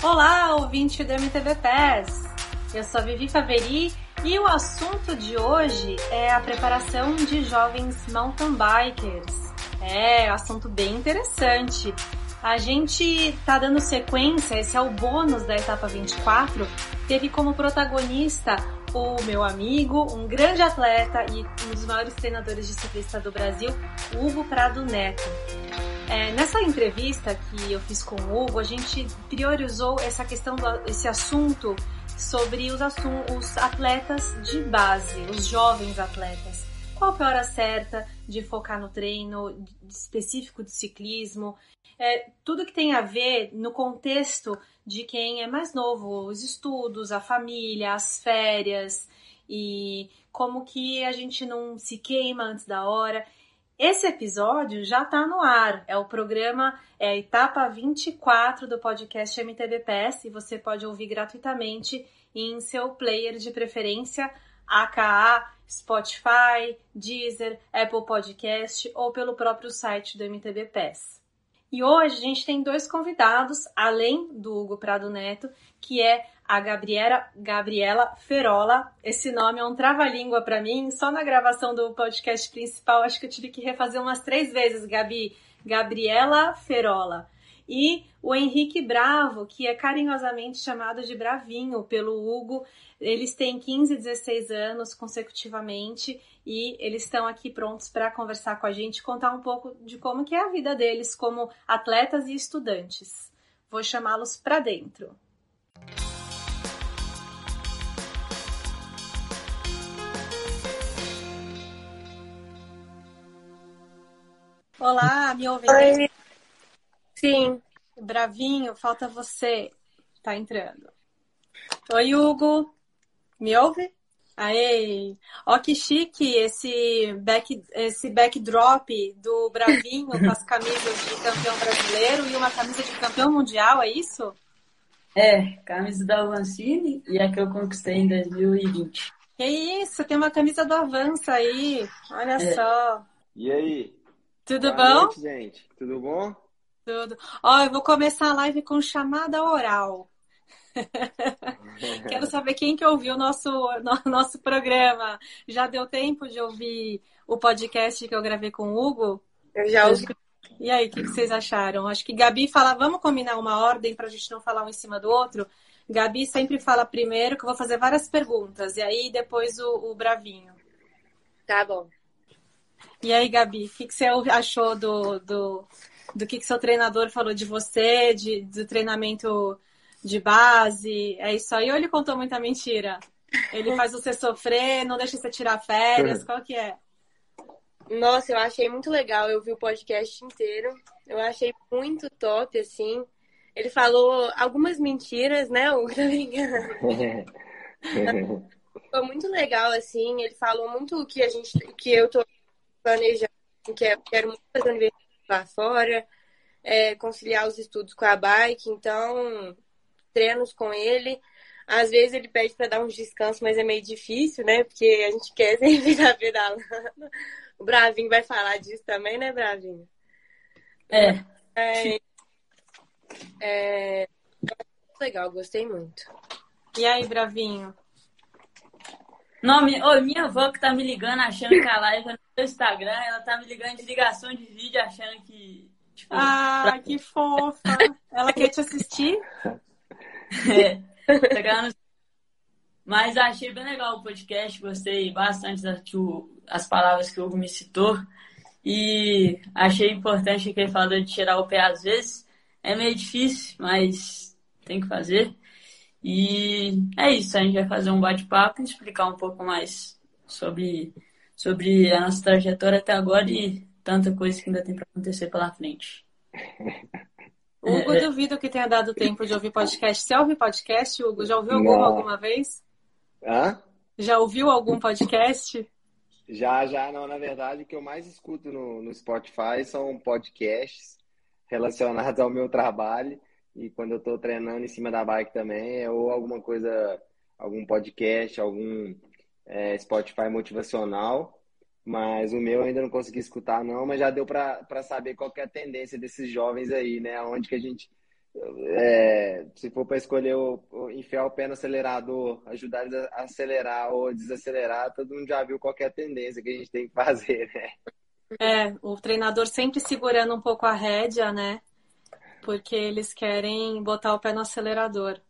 Olá, ouvinte do MTV PES! Eu sou a Vivi Faveri e o assunto de hoje é a preparação de jovens mountain bikers. É, assunto bem interessante. A gente tá dando sequência, esse é o bônus da etapa 24, teve como protagonista o meu amigo, um grande atleta e um dos maiores treinadores de ciclista do Brasil, Hugo Prado Neto. É, nessa entrevista que eu fiz com o Hugo, a gente priorizou essa questão, do, esse assunto sobre os, os atletas de base, os jovens atletas. Qual é a hora certa de focar no treino específico de ciclismo? É, tudo que tem a ver no contexto de quem é mais novo, os estudos, a família, as férias e como que a gente não se queima antes da hora. Esse episódio já está no ar. É o programa, é a etapa 24 do podcast MTBPS e você pode ouvir gratuitamente em seu player de preferência, aka, Spotify, Deezer, Apple Podcast ou pelo próprio site do MTBPS. E hoje a gente tem dois convidados, além do Hugo Prado Neto, que é a Gabriela, Gabriela Ferola. Esse nome é um trava-língua para mim. Só na gravação do podcast principal, acho que eu tive que refazer umas três vezes, Gabi. Gabriela Ferola. E o Henrique Bravo, que é carinhosamente chamado de Bravinho pelo Hugo. Eles têm 15 e 16 anos consecutivamente e eles estão aqui prontos para conversar com a gente, contar um pouco de como que é a vida deles como atletas e estudantes. Vou chamá-los para dentro. Olá, me ouve? Oi. Sim. Bravinho, falta você. Tá entrando. Oi, Hugo. Me ouve? Aê! Ó que chique esse, back, esse backdrop do Bravinho com as camisas de campeão brasileiro e uma camisa de campeão mundial, é isso? É, camisa da Avancini e a que eu conquistei em 2020. Que isso, tem uma camisa do Avança aí. Olha é. só. E aí? Tudo Boa bom? Noite, gente. Tudo bom? Tudo. Ó, eu vou começar a live com chamada oral. Quero saber quem que ouviu o nosso, no, nosso programa. Já deu tempo de ouvir o podcast que eu gravei com o Hugo? Eu já ouvi. E aí, o que, que, vocês acharam? Acho que Gabi fala, vamos combinar uma ordem para a gente não falar um em cima do outro. Gabi sempre fala primeiro, que eu vou fazer várias perguntas, e aí depois o, o Bravinho. Tá bom. E aí, Gabi, o que, que você achou do, do, do que, que seu treinador falou de você, de, do treinamento de base? É isso aí ou ele contou muita mentira? Ele faz você sofrer, não deixa você tirar férias, qual que é? Nossa, eu achei muito legal, eu vi o podcast inteiro. Eu achei muito top, assim. Ele falou algumas mentiras, né? O Foi muito legal, assim. Ele falou muito o que a gente, que eu tô planejando, que é, quero muito fazer universidade lá fora, é, conciliar os estudos com a bike, então treinos com ele. Às vezes ele pede para dar uns descansos, mas é meio difícil, né? Porque a gente quer sempre estar pedalando. O Bravinho vai falar disso também, né, Bravinho? É. É, é legal, gostei muito. E aí, Bravinho? Não, minha, oh, minha avó que tá me ligando achando que a live é no Instagram, ela tá me ligando de ligação de vídeo achando que. Tipo, ah, pra... que fofa! ela quer te assistir? É, Mas achei bem legal o podcast, gostei bastante das, as palavras que o Hugo me citou. E achei importante que ele falou de tirar o pé às vezes. É meio difícil, mas tem que fazer. E é isso, a gente vai fazer um bate-papo e explicar um pouco mais sobre, sobre a nossa trajetória até agora e tanta coisa que ainda tem para acontecer pela frente. Hugo, é, duvido que tenha dado tempo de ouvir podcast. Você ouve podcast, Hugo? Já ouviu algum alguma vez? Hã? Já ouviu algum podcast? Já, já, não. Na verdade, o que eu mais escuto no, no Spotify são podcasts relacionados ao meu trabalho. E quando eu estou treinando em cima da bike também, é ou alguma coisa, algum podcast, algum é, Spotify motivacional. Mas o meu ainda não consegui escutar, não, mas já deu para saber qual é a tendência desses jovens aí, né? Onde que a gente é, se for para escolher o, o, enfiar o pé no acelerador, ajudar eles a acelerar ou desacelerar, todo mundo já viu qual é a tendência que a gente tem que fazer, né? É, o treinador sempre segurando um pouco a rédea, né? Porque eles querem botar o pé no acelerador.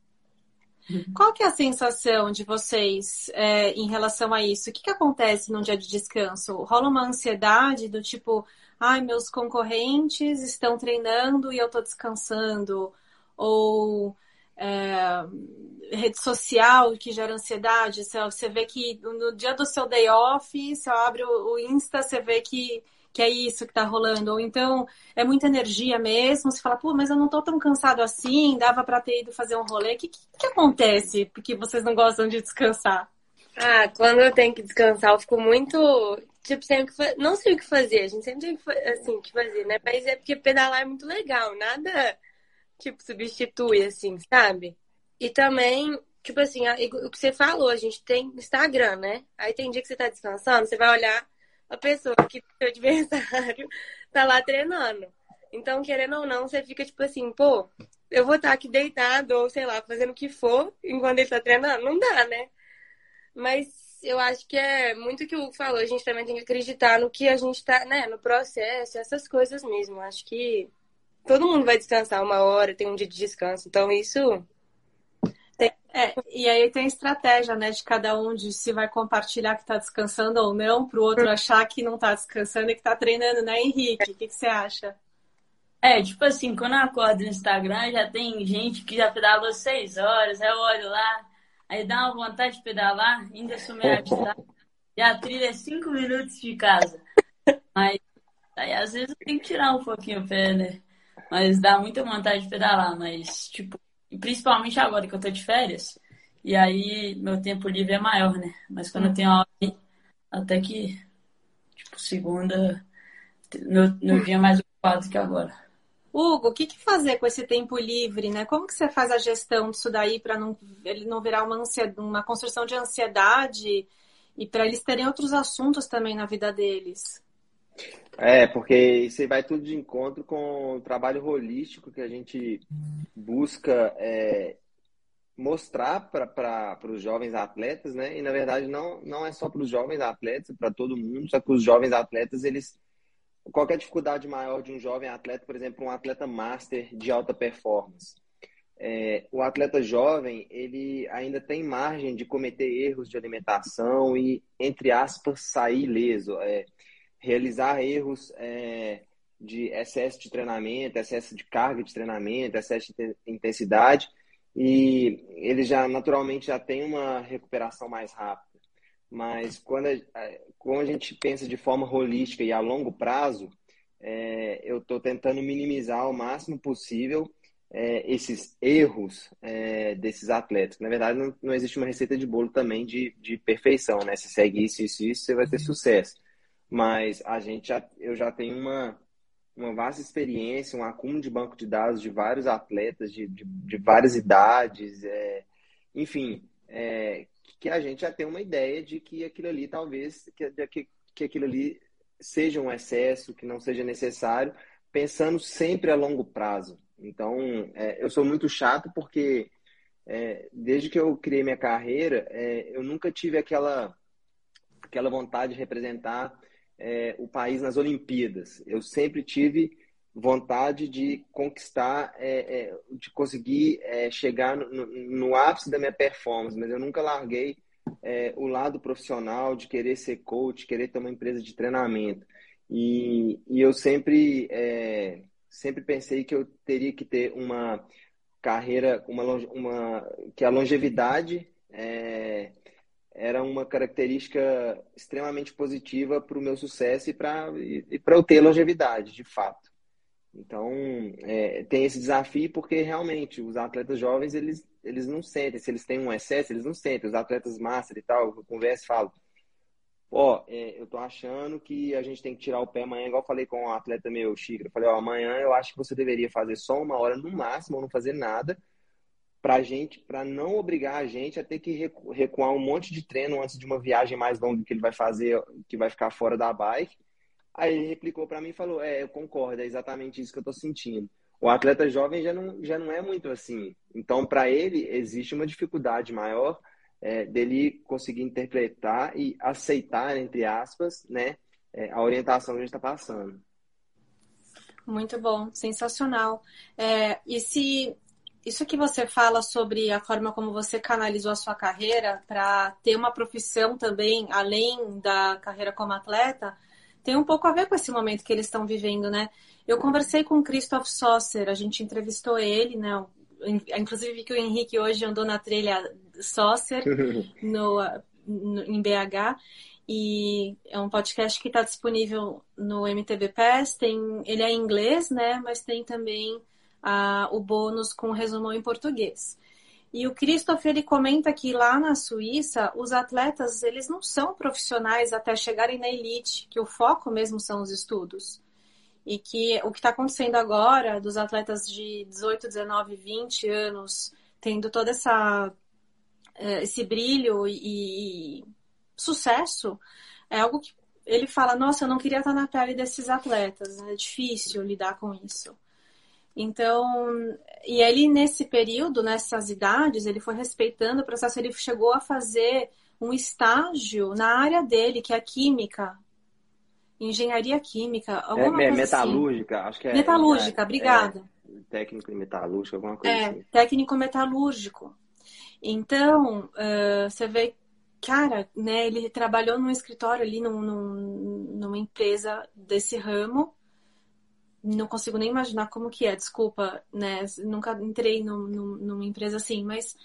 Qual que é a sensação de vocês é, em relação a isso? O que, que acontece num dia de descanso? Rola uma ansiedade do tipo, ai, meus concorrentes estão treinando e eu estou descansando? Ou é, rede social que gera ansiedade? Você vê que no dia do seu day off, você abre o Insta, você vê que que é isso que tá rolando. Ou então é muita energia mesmo, você fala, pô, mas eu não tô tão cansado assim, dava para ter ido fazer um rolê. O que, que, que, acontece porque vocês não gostam de descansar? Ah, quando eu tenho que descansar, eu fico muito. Tipo, sem o que fa... não sei o que fazer. A gente sempre tem que, assim, que fazer, né? Mas é porque pedalar é muito legal. Nada, tipo, substitui, assim, sabe? E também, tipo assim, o que você falou, a gente tem Instagram, né? Aí tem dia que você tá descansando, você vai olhar a pessoa que seu adversário tá lá treinando. Então, querendo ou não, você fica tipo assim, pô, eu vou estar tá aqui deitado ou sei lá, fazendo o que for enquanto ele tá treinando. Não dá, né? Mas eu acho que é muito o que o Hugo falou, a gente também tem que acreditar no que a gente tá, né, no processo, essas coisas mesmo. Acho que todo mundo vai descansar uma hora, tem um dia de descanso. Então, isso é, e aí tem a estratégia, né, de cada um de se vai compartilhar que está descansando ou não, para o outro achar que não está descansando e que está treinando, né, Henrique? O que, que você acha? É, tipo assim, quando eu acordo no Instagram, já tem gente que já pedalou seis horas, aí eu olho lá, aí dá uma vontade de pedalar, ainda sou meio agitada, e a trilha é cinco minutos de casa. Mas aí às vezes eu tenho que tirar um pouquinho o pé, né? Mas dá muita vontade de pedalar, mas tipo, principalmente agora que eu tô de férias. E aí meu tempo livre é maior, né? Mas quando eu tenho aula, até que, tipo, segunda, meu, meu dia é mais ocupado que agora. Hugo, o que, que, fazer com esse tempo livre, né? Como que você faz a gestão disso daí para não ele não virar uma, uma construção de ansiedade e para eles terem outros assuntos também na vida deles? É, porque isso vai tudo de encontro com o trabalho holístico que a gente busca é, mostrar para os jovens atletas, né? E na verdade não, não é só para os jovens atletas, para todo mundo, só que os jovens atletas, eles. Qualquer dificuldade maior de um jovem atleta, por exemplo, um atleta master de alta performance. É, o atleta jovem, ele ainda tem margem de cometer erros de alimentação e, entre aspas, sair ileso. É, realizar erros é, de excesso de treinamento, excesso de carga de treinamento, excesso de intensidade, e ele já naturalmente já tem uma recuperação mais rápida. Mas quando a, quando a gente pensa de forma holística e a longo prazo, é, eu estou tentando minimizar ao máximo possível é, esses erros é, desses atletas. Na verdade, não, não, existe uma receita de bolo também de, de perfeição, né? Se segue isso, isso, isso, você vai ter sucesso mas a gente já, eu já tenho uma, uma vasta experiência, um acúmulo de banco de dados de vários atletas de, de, de várias idades, é, enfim, é, que a gente já tem uma ideia de que aquilo ali talvez, que, que, que aquilo ali seja um excesso, que não seja necessário, pensando sempre a longo prazo. Então, é, eu sou muito chato porque é, desde que eu criei minha carreira, é, eu nunca tive aquela, aquela vontade de representar é, o país nas Olimpíadas. Eu sempre tive vontade de conquistar, é, é, de conseguir é, chegar no, no, ápice da minha performance, mas eu nunca larguei é, o lado profissional de querer ser coach, querer ter uma empresa de treinamento. E, e eu sempre, é, sempre pensei que eu teria que ter uma carreira, uma, uma que a longevidade era uma característica extremamente positiva para o meu sucesso e para e eu ter longevidade, de fato. Então, é, tem esse desafio porque realmente os atletas jovens, eles, eles não sentem, se eles têm um excesso, eles não sentem. Os atletas master e tal, eu converso e falo, ó, é, eu tô achando que a gente tem que tirar o pé amanhã, igual eu falei com um atleta meu, Chico, falei, ó, amanhã eu acho que você deveria fazer só uma hora no máximo, ou não fazer nada, para gente, para não obrigar a gente a ter que recuar um monte de treino antes de uma viagem mais longa que ele vai fazer, que vai ficar fora da bike. Aí ele replicou para mim e falou: É, eu concordo, é exatamente isso que eu estou sentindo. O atleta jovem já não, já não é muito assim. Então, para ele, existe uma dificuldade maior é, dele conseguir interpretar e aceitar, entre aspas, né, é, a orientação que a gente está passando. Muito bom, sensacional. É, e se isso que você fala sobre a forma como você canalizou a sua carreira para ter uma profissão também, além da carreira como atleta, tem um pouco a ver com esse momento que eles estão vivendo, né? Eu conversei com o Christoph Sosser, a gente entrevistou ele, né? Inclusive vi que o Henrique hoje andou na trilha Sosser no, no, em BH. E é um podcast que está disponível no MTB Pass. Tem, ele é em inglês, né? Mas tem também a, o bônus com resumão em português. E o Christoph ele comenta que lá na Suíça os atletas eles não são profissionais até chegarem na elite, que o foco mesmo são os estudos. E que o que está acontecendo agora dos atletas de 18, 19, 20 anos tendo todo essa, eh, esse brilho e, e sucesso é algo que ele fala, nossa, eu não queria estar na pele desses atletas, é difícil lidar com isso. Então, e ele nesse período, nessas idades, ele foi respeitando o processo, ele chegou a fazer um estágio na área dele, que é a química, engenharia química, alguma é, é coisa metalúrgica, assim. acho que é. Metalúrgica, é, obrigada. É, técnico metalúrgico, alguma coisa é, assim. técnico metalúrgico. Então, uh, você vê, cara, né, ele trabalhou num escritório ali, num, num, numa empresa desse ramo, não consigo nem imaginar como que é, desculpa, né? Nunca entrei numa empresa assim, mas.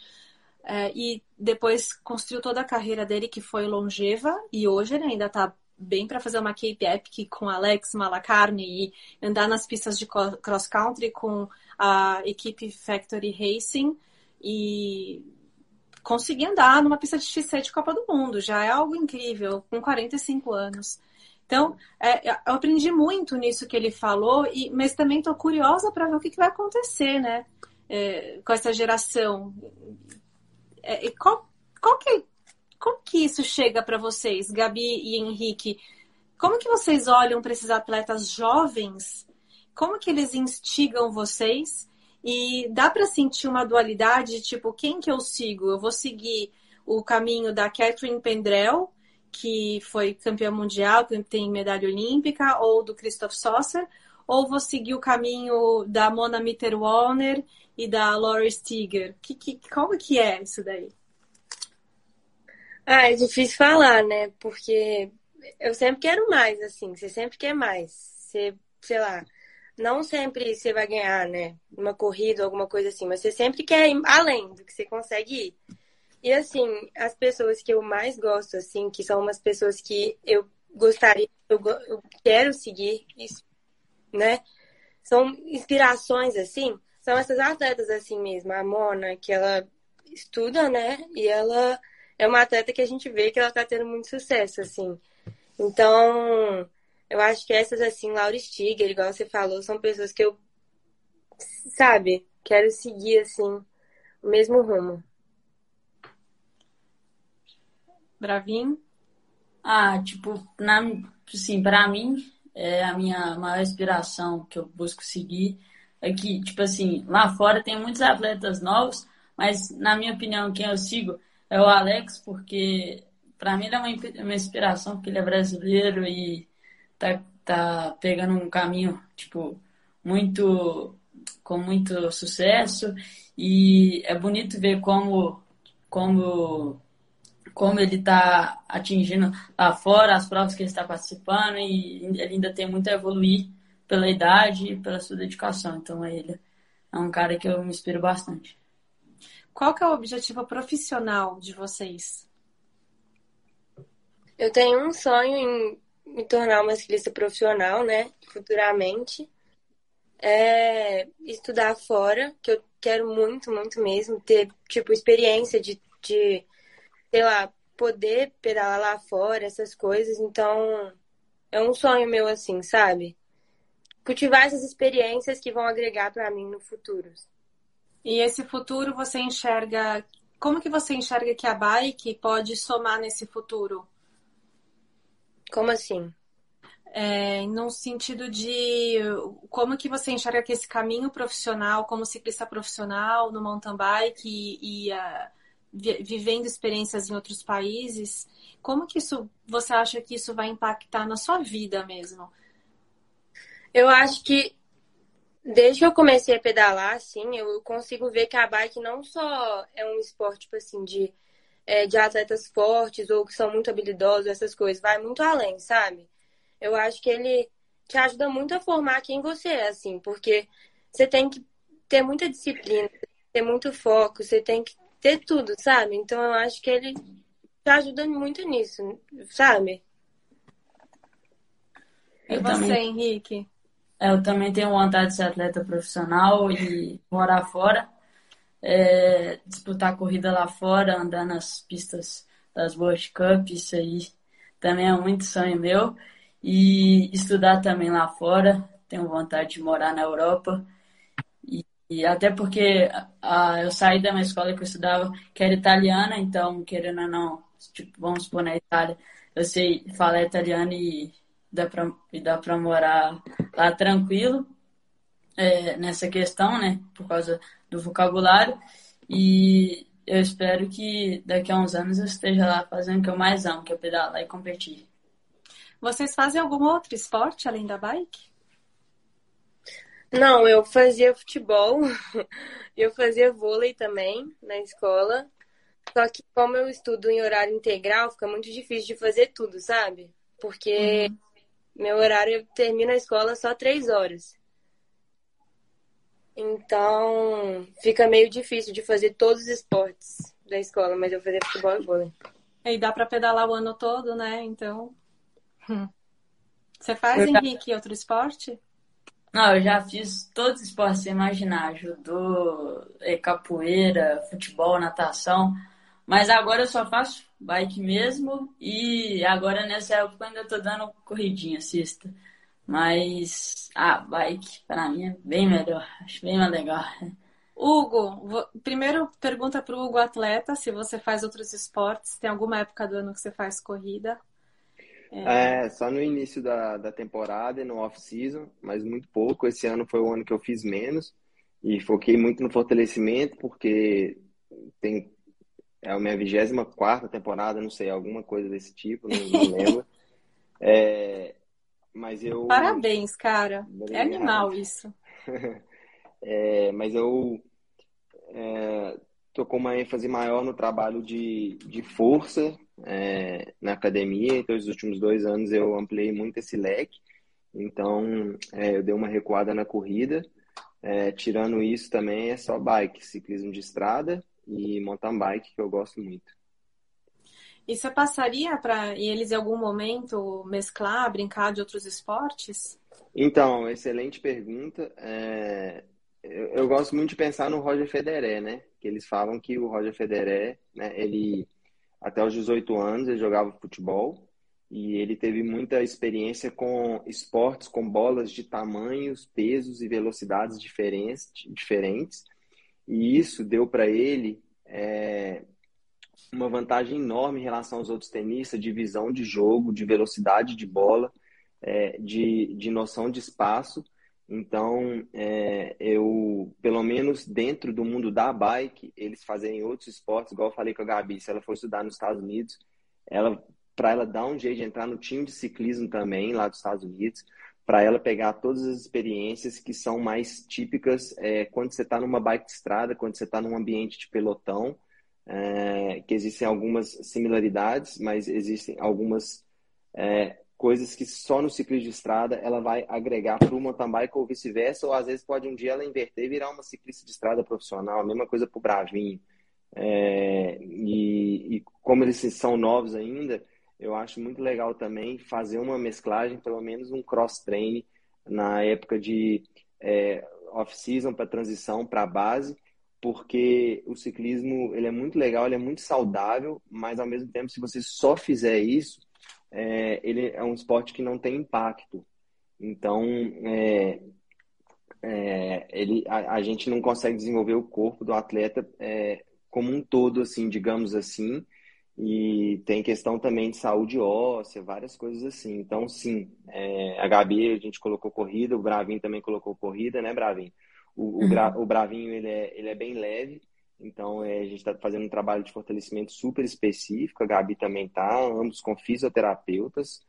É, e depois construiu toda a carreira dele, que foi longeva, e hoje ele ainda tá bem para fazer uma Cape Epic com Alex Malacarne e andar nas pistas de cross country com a equipe Factory Racing e conseguir andar numa pista de X7 de Copa do Mundo. Já é algo incrível, com 45 anos. Então, é, eu aprendi muito nisso que ele falou, e, mas também estou curiosa para ver o que, que, vai acontecer, né? É, com essa geração. É, qual, qual que, como que isso chega para vocês, Gabi e Henrique? Como que vocês olham para esses atletas jovens? Como que eles instigam vocês? E dá para sentir uma dualidade, tipo, quem que eu sigo? Eu vou seguir o caminho da Catherine Pendrell, que foi campeã mundial, que tem medalha olímpica, ou do Christoph Sosser, ou vou seguir o caminho da Mona Mitterwalner e da Laura Stiger? Que, que, como que é isso daí? Ah, é difícil falar, né? Porque eu sempre quero mais, assim. Você sempre quer mais. Você, sei lá, não sempre você vai ganhar, né? Uma corrida, alguma coisa assim, mas você sempre quer ir além do que você consegue ir. E assim, as pessoas que eu mais gosto, assim, que são umas pessoas que eu gostaria, eu, eu quero seguir isso, né? São inspirações, assim, são essas atletas assim mesmo. A Mona, que ela estuda, né? E ela é uma atleta que a gente vê que ela tá tendo muito sucesso, assim. Então, eu acho que essas, assim, Laura Stiger, igual você falou, são pessoas que eu, sabe, quero seguir, assim, o mesmo rumo. Bravinho? Ah, tipo, na, assim, pra mim, é a minha maior inspiração que eu busco seguir é que, tipo assim, lá fora tem muitos atletas novos, mas na minha opinião, quem eu sigo é o Alex, porque para mim ele é uma, uma inspiração, porque ele é brasileiro e tá, tá pegando um caminho, tipo, muito com muito sucesso e é bonito ver como como como ele está atingindo lá fora, as provas que ele está participando e ele ainda tem muito a evoluir pela idade e pela sua dedicação. Então ele é um cara que eu me inspiro bastante. Qual que é o objetivo profissional de vocês? Eu tenho um sonho em me tornar uma estilista profissional, né? Futuramente. É estudar fora, que eu quero muito, muito mesmo, ter, tipo, experiência de, de sei lá, poder pedalar lá fora, essas coisas. Então, é um sonho meu assim, sabe? Cultivar essas experiências que vão agregar para mim no futuro. E esse futuro você enxerga. Como que você enxerga que a bike pode somar nesse futuro? Como assim? é, no sentido de como que você enxerga que esse caminho profissional, como ciclista profissional no mountain bike e, e uh, vivendo experiências em outros países, como que isso você acha que isso vai impactar na sua vida mesmo? Eu acho que desde que eu comecei a pedalar, assim, eu consigo ver que a bike não só é um esporte, tipo assim, de, é, de atletas fortes ou que são muito habilidosos, essas coisas, vai muito além, sabe? Eu acho que ele te ajuda muito a formar quem você é, assim, porque você tem que ter muita disciplina, ter muito foco, você tem que ter tudo, sabe? Então eu acho que ele te ajuda muito nisso, sabe? E você, também, Henrique? Eu também tenho vontade de ser atleta profissional e morar fora, é, disputar corrida lá fora, andar nas pistas das World Cup, isso aí também é muito sonho meu e estudar também lá fora. Tenho vontade de morar na Europa. E, até porque eu saí da minha escola que eu estudava, que era italiana, então, querendo ou não, tipo, vamos supor na Itália, eu sei falar italiano e dá pra, e dá pra morar lá tranquilo é, nessa questão, né? Por causa do vocabulário. E eu espero que daqui a uns anos eu esteja lá fazendo o que eu mais amo, que é pedalar e competir. Vocês fazem algum outro esporte além da bike? Não, eu fazia futebol, eu fazia vôlei também na escola. Só que como eu estudo em horário integral, fica muito difícil de fazer tudo, sabe? Porque uhum. meu horário termina a escola só três horas. Então fica meio difícil de fazer todos os esportes da escola, mas eu fazia futebol e vôlei. E dá para pedalar o ano todo, né? Então Hum. Você faz. Henrique, outro esporte? Não, eu já fiz todos os esportes você imaginar. Judô, é, capoeira, futebol, natação. Mas agora eu só faço bike mesmo. E agora nessa época eu ainda tô dando corridinha, cesta. Mas a ah, bike para mim é bem melhor. Acho bem mais legal. Hugo, vou... primeiro pergunta para o Hugo atleta se você faz outros esportes. Tem alguma época do ano que você faz corrida? É, só no início da, da temporada e no off-season, mas muito pouco. Esse ano foi o ano que eu fiz menos e foquei muito no fortalecimento, porque tem, é a minha 24 temporada, não sei, alguma coisa desse tipo, não, não lembro. É, mas eu. Parabéns, cara. Obrigado. É animal isso. é, mas eu é, tô com uma ênfase maior no trabalho de, de força é, na academia, então os últimos dois anos eu ampliei muito esse leque, então é, eu dei uma recuada na corrida, é, tirando isso também é só bike, ciclismo de estrada e mountain bike que eu gosto muito. E você passaria para eles em algum momento mesclar, brincar de outros esportes? Então, excelente pergunta. É, eu, eu, gosto muito de pensar no Roger Federer, né? Que eles falam que o Roger Federer, né, ele até os 18 anos ele jogava futebol e ele teve muita experiência com esportes com bolas de tamanhos, pesos e velocidades diferentes, diferentes. E isso deu para ele é, uma vantagem enorme em relação aos outros tenistas de visão de jogo, de velocidade de bola, é, de, de noção de espaço então, é, eu, pelo menos dentro do mundo da bike, eles fazem outros esportes, igual eu falei com a Gabi, se ela for estudar nos Estados Unidos, ela para ela dar um jeito de entrar no time de ciclismo também lá dos Estados Unidos, para ela pegar todas as experiências que são mais típicas é, quando você está numa bike de estrada, quando você está num ambiente de pelotão, é, que existem algumas similaridades, mas existem algumas é, coisas que só no ciclismo de estrada ela vai agregar para o mountain bike ou vice-versa, ou às vezes pode um dia ela inverter e virar uma ciclista de estrada profissional, a mesma coisa para o Bravinho. É, e, e, como eles são novos ainda, eu acho muito legal também fazer uma mesclagem, pelo menos um cross-train na época de é, off-season para transição para base, porque o ciclismo ele é muito legal, ele é muito saudável, mas ao mesmo tempo, se você só fizer isso, é, ele é um esporte que não tem impacto. Então, é, é, ele, a, a, gente não consegue desenvolver o corpo do atleta é, como um todo, assim, digamos assim. E tem questão também de saúde óssea, várias coisas assim. Então, sim, é, a Gabi, a gente colocou corrida, o Bravinho também colocou corrida, né, Bravinho? O, o, uhum. o Bravinho, ele é, ele é bem leve, então é, a gente está fazendo um trabalho de fortalecimento super específico, a Gabi também tá, ambos com fisioterapeutas.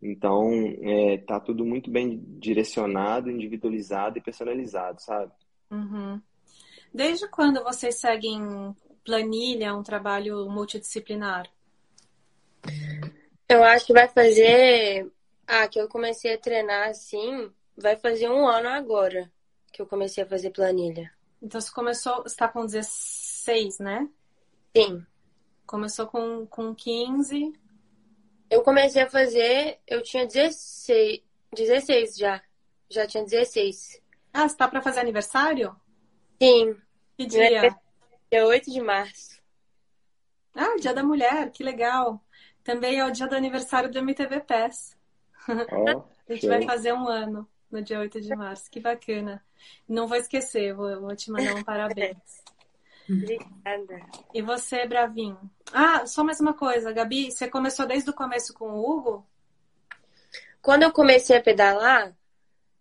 Então, é, tá tudo muito bem direcionado, individualizado e personalizado, sabe? Uhum. Desde quando vocês seguem planilha, um trabalho multidisciplinar? Eu acho que vai fazer. Ah, que eu comecei a treinar assim, vai fazer um ano agora que eu comecei a fazer planilha. Então você começou, você tá com 16, né? Sim. Começou com, com 15. Eu comecei a fazer, eu tinha 16, 16 já. Já tinha 16. Ah, você tá pra fazer aniversário? Sim. Que dia? Dia 8 de março. Ah, dia da mulher, que legal. Também é o dia do aniversário do MTV PES. Oh, a gente vai fazer um ano no dia 8 de março. Que bacana. Não vou esquecer, vou, vou te mandar um parabéns. Obrigada. E você, Bravinho? Ah, só mais uma coisa, Gabi, você começou desde o começo com o Hugo? Quando eu comecei a pedalar,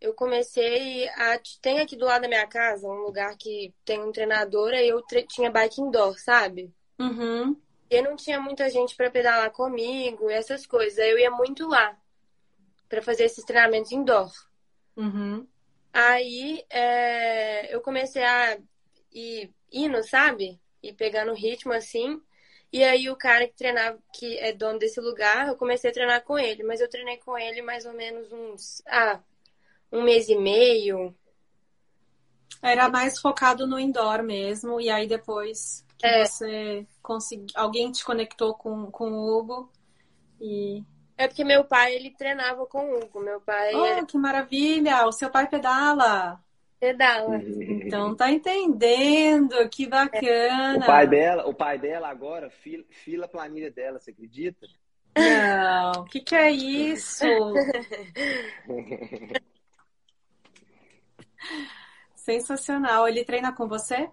eu comecei a. Tem aqui do lado da minha casa um lugar que tem um treinador, e eu tre... tinha bike indoor, sabe? Uhum. E não tinha muita gente para pedalar comigo, essas coisas. Aí eu ia muito lá para fazer esses treinamentos indoor. Uhum. Aí é... eu comecei a ir indo, sabe? E pegando ritmo assim. E aí o cara que treinava, que é dono desse lugar, eu comecei a treinar com ele. Mas eu treinei com ele mais ou menos uns. Ah, um mês e meio. Era mais focado no indoor mesmo, e aí depois que é. você conseguiu. Alguém te conectou com, com o Hugo e. É porque meu pai, ele treinava com o Hugo. Meu pai. Oh, era... que maravilha! O seu pai pedala! Pedala. Então tá entendendo, que bacana. O pai dela, o pai dela agora fila, fila a planilha dela, você acredita? Não, o que, que é isso? Sensacional. Ele treina com você?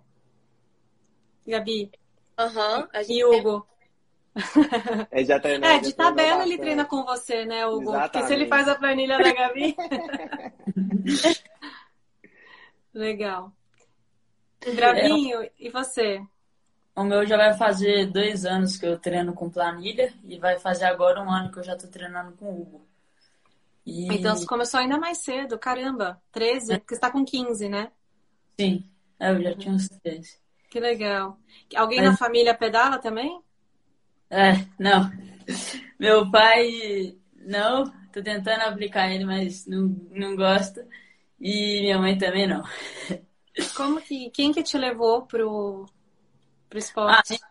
Gabi? Aham. Uhum, e Hugo? Ele já treinou, é, de tabela ele treina com você, né, Hugo? Exatamente. Porque se ele faz a planilha da Gabi. Legal. Gravinho, é. e você? O meu já vai fazer dois anos que eu treino com planilha e vai fazer agora um ano que eu já tô treinando com Hugo. E... Então você começou ainda mais cedo, caramba. 13, é. porque você tá com 15, né? Sim, é, eu já tinha uns 13. Que legal. Alguém Mas... na família pedala também? É, não. Meu pai, não. Tô tentando aplicar ele, mas não, não gosta. E minha mãe também não. Como que. Quem que te levou pro, pro esporte? Ah,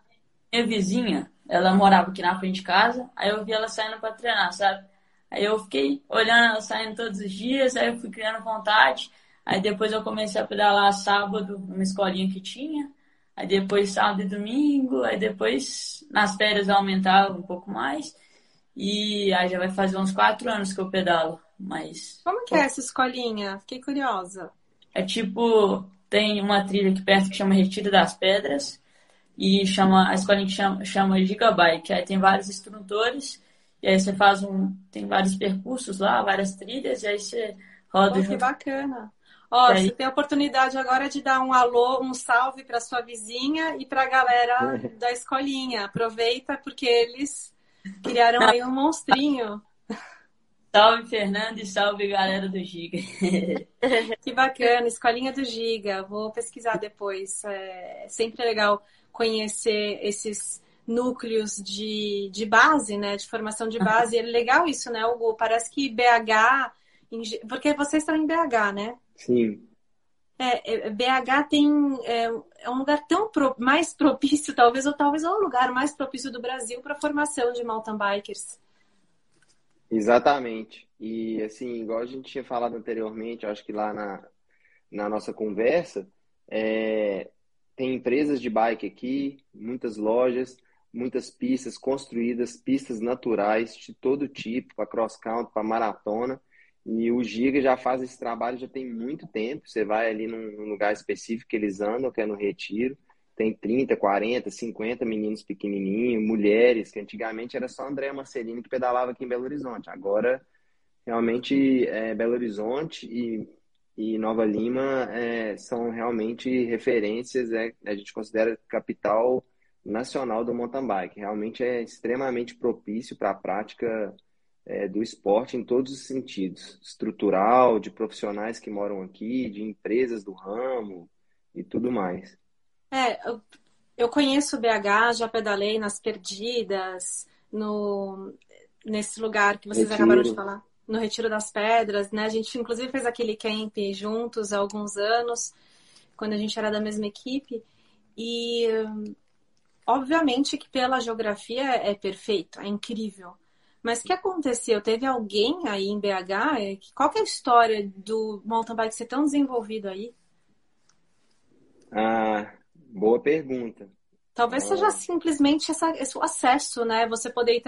minha vizinha, ela morava aqui na frente de casa, aí eu vi ela saindo pra treinar, sabe? Aí eu fiquei olhando ela saindo todos os dias, aí eu fui criando vontade. Aí depois eu comecei a pedalar sábado numa escolinha que tinha. Aí depois sábado e domingo. Aí depois nas férias eu aumentava um pouco mais. E aí já vai fazer uns quatro anos que eu pedalo. Mas. Como que é essa escolinha? Fiquei curiosa. É tipo, tem uma trilha aqui perto que chama Retiro das Pedras. E chama, a escolinha que chama, chama Gigabike. Aí tem vários instrutores. E aí você faz um. Tem vários percursos lá, várias trilhas, e aí você roda. Oh, junto. Que bacana. Ó, oh, você tem a oportunidade agora de dar um alô, um salve para sua vizinha e para a galera da escolinha. Aproveita porque eles criaram aí um monstrinho. Salve, Fernando, e salve, galera do Giga. que bacana, Escolinha do Giga. Vou pesquisar depois. É sempre legal conhecer esses núcleos de, de base, né? De formação de base. É legal isso, né, Hugo? Parece que BH. Porque vocês estão em BH, né? Sim. É, é BH tem é, é, um lugar tão pro, mais propício, talvez, ou talvez é o lugar mais propício do Brasil para a formação de mountain bikers. Exatamente. E assim, igual a gente tinha falado anteriormente, acho que lá na, na nossa conversa, é, tem empresas de bike aqui, muitas lojas, muitas pistas construídas, pistas naturais de todo tipo, para cross country, para maratona. E o Giga já faz esse trabalho já tem muito tempo. Você vai ali num lugar específico que eles andam, que é no Retiro, tem 30, 40, 50 meninos pequenininhos, mulheres, que antigamente era só Andréa Marcelino que pedalava aqui em Belo Horizonte. Agora, realmente, é, Belo Horizonte e, e Nova Lima é, são realmente referências, é, a gente considera capital nacional do mountain bike. Realmente é extremamente propício para a prática é, do esporte em todos os sentidos, estrutural, de profissionais que moram aqui, de empresas do ramo e tudo mais. É, eu, conheço o BH, já pedalei nas Perdidas, no, nesse lugar que vocês Retiro. acabaram de falar, no Retiro das Pedras, né? A gente inclusive fez aquele camp juntos há alguns anos, quando a gente era da mesma equipe. E obviamente que pela geografia é perfeito, é incrível. Mas o que aconteceu? Teve alguém aí em BH? Qual é a história do mountain bike ser tão desenvolvido aí? Ah, Boa pergunta. Talvez seja simplesmente essa, esse acesso, né? Você poder ir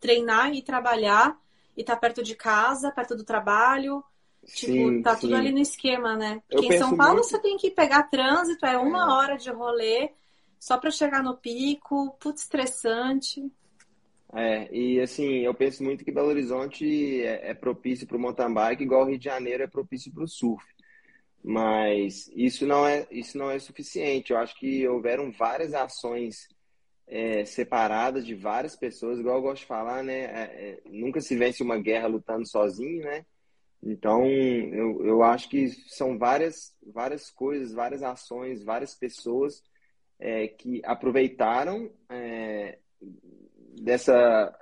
treinar e trabalhar e estar tá perto de casa, perto do trabalho. Tipo, sim, tá sim. tudo ali no esquema, né? Porque Eu em São Paulo muito... você tem que pegar trânsito, é uma é. hora de rolê só para chegar no pico, putz, estressante. É, e assim, eu penso muito que Belo Horizonte é, é propício para o mountain bike, igual Rio de Janeiro é propício para o surf. Mas isso não é isso não é suficiente. Eu acho que houveram várias ações é, separadas de várias pessoas, igual eu gosto de falar, né? É, é, nunca se vence uma guerra lutando sozinho, né? Então, eu, eu acho que são várias, várias coisas, várias ações, várias pessoas é, que aproveitaram é, dessa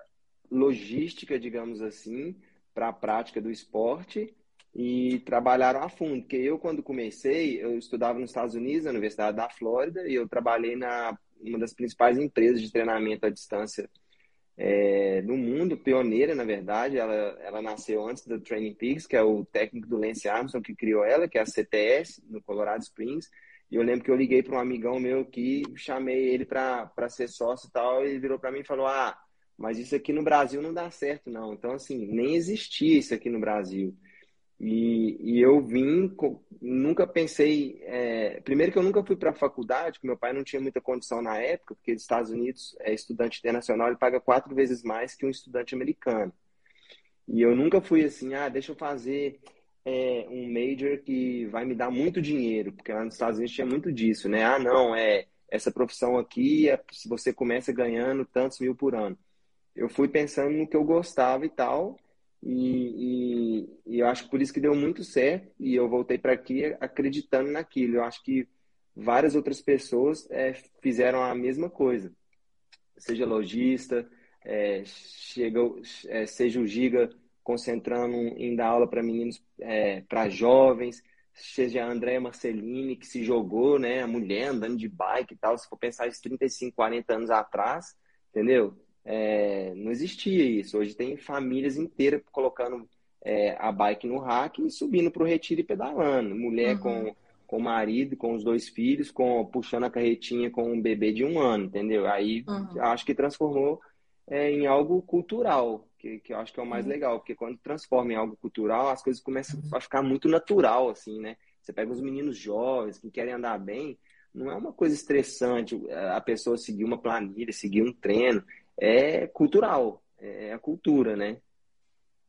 logística, digamos assim, para a prática do esporte e trabalharam a fundo. Porque eu, quando comecei, eu estudava nos Estados Unidos, na Universidade da Flórida, e eu trabalhei na uma das principais empresas de treinamento à distância é, no mundo, pioneira, na verdade. Ela, ela nasceu antes do Training Peaks, que é o técnico do Lance Armstrong que criou ela, que é a CTS, no Colorado Springs. E eu lembro que eu liguei para um amigão meu aqui, chamei ele para ser sócio e tal, e ele virou para mim e falou: Ah, mas isso aqui no Brasil não dá certo, não. Então, assim, nem existia isso aqui no Brasil. E, e eu vim, nunca pensei. É, primeiro, que eu nunca fui para a faculdade, porque meu pai não tinha muita condição na época, porque nos Estados Unidos, é estudante internacional, ele paga quatro vezes mais que um estudante americano. E eu nunca fui assim, ah, deixa eu fazer é, um major que vai me dar muito dinheiro, porque lá nos Estados Unidos tinha muito disso, né? Ah, não, é essa profissão aqui, é, se você começa ganhando tantos mil por ano. Eu fui pensando no que eu gostava e tal, e, e, e, eu acho que por isso que deu muito certo e eu voltei para aqui acreditando naquilo. Eu acho que várias outras pessoas é, fizeram a mesma coisa, seja lojista, é, é, seja o Giga concentrando em dar aula para meninos, é, para jovens, seja a Andréa Marcelini que se jogou, né, a mulher andando de bike e tal, se for pensar isso 35, 40 anos atrás, entendeu? é, não existia isso. Hoje tem famílias inteiras colocando é, a bike no rack e subindo para o retiro e pedalando. Mulher uhum. com, com o marido, com os dois filhos, com puxando a carretinha com um bebê de um ano, entendeu? Aí uhum. acho que transformou é, em algo cultural, que, que eu acho que é o mais uhum. legal, porque quando transforma em algo cultural, as coisas começam a ficar muito natural, assim, né? Você pega os meninos jovens que querem andar bem, não é uma coisa estressante a pessoa seguir uma planilha, seguir um treino é cultural, é a cultura, né?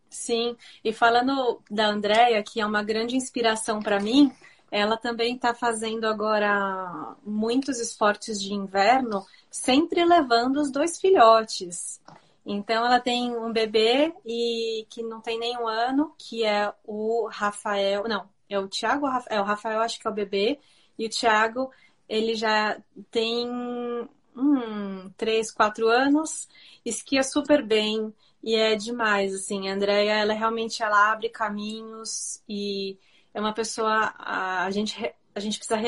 Sim, e falando da Andrea, que é uma grande inspiração para mim, ela também está fazendo agora muitos esportes de inverno, sempre levando os dois filhotes. Então ela tem um bebê e que não tem nenhum ano, que é o Rafael, não, é o Thiago, é o Rafael acho que é o bebê, e o Thiago, ele já tem hum, três, quatro anos, esquia super bem e é demais, assim. A Andrea, ela realmente ela abre caminhos e é uma pessoa a, a gente a gente precisa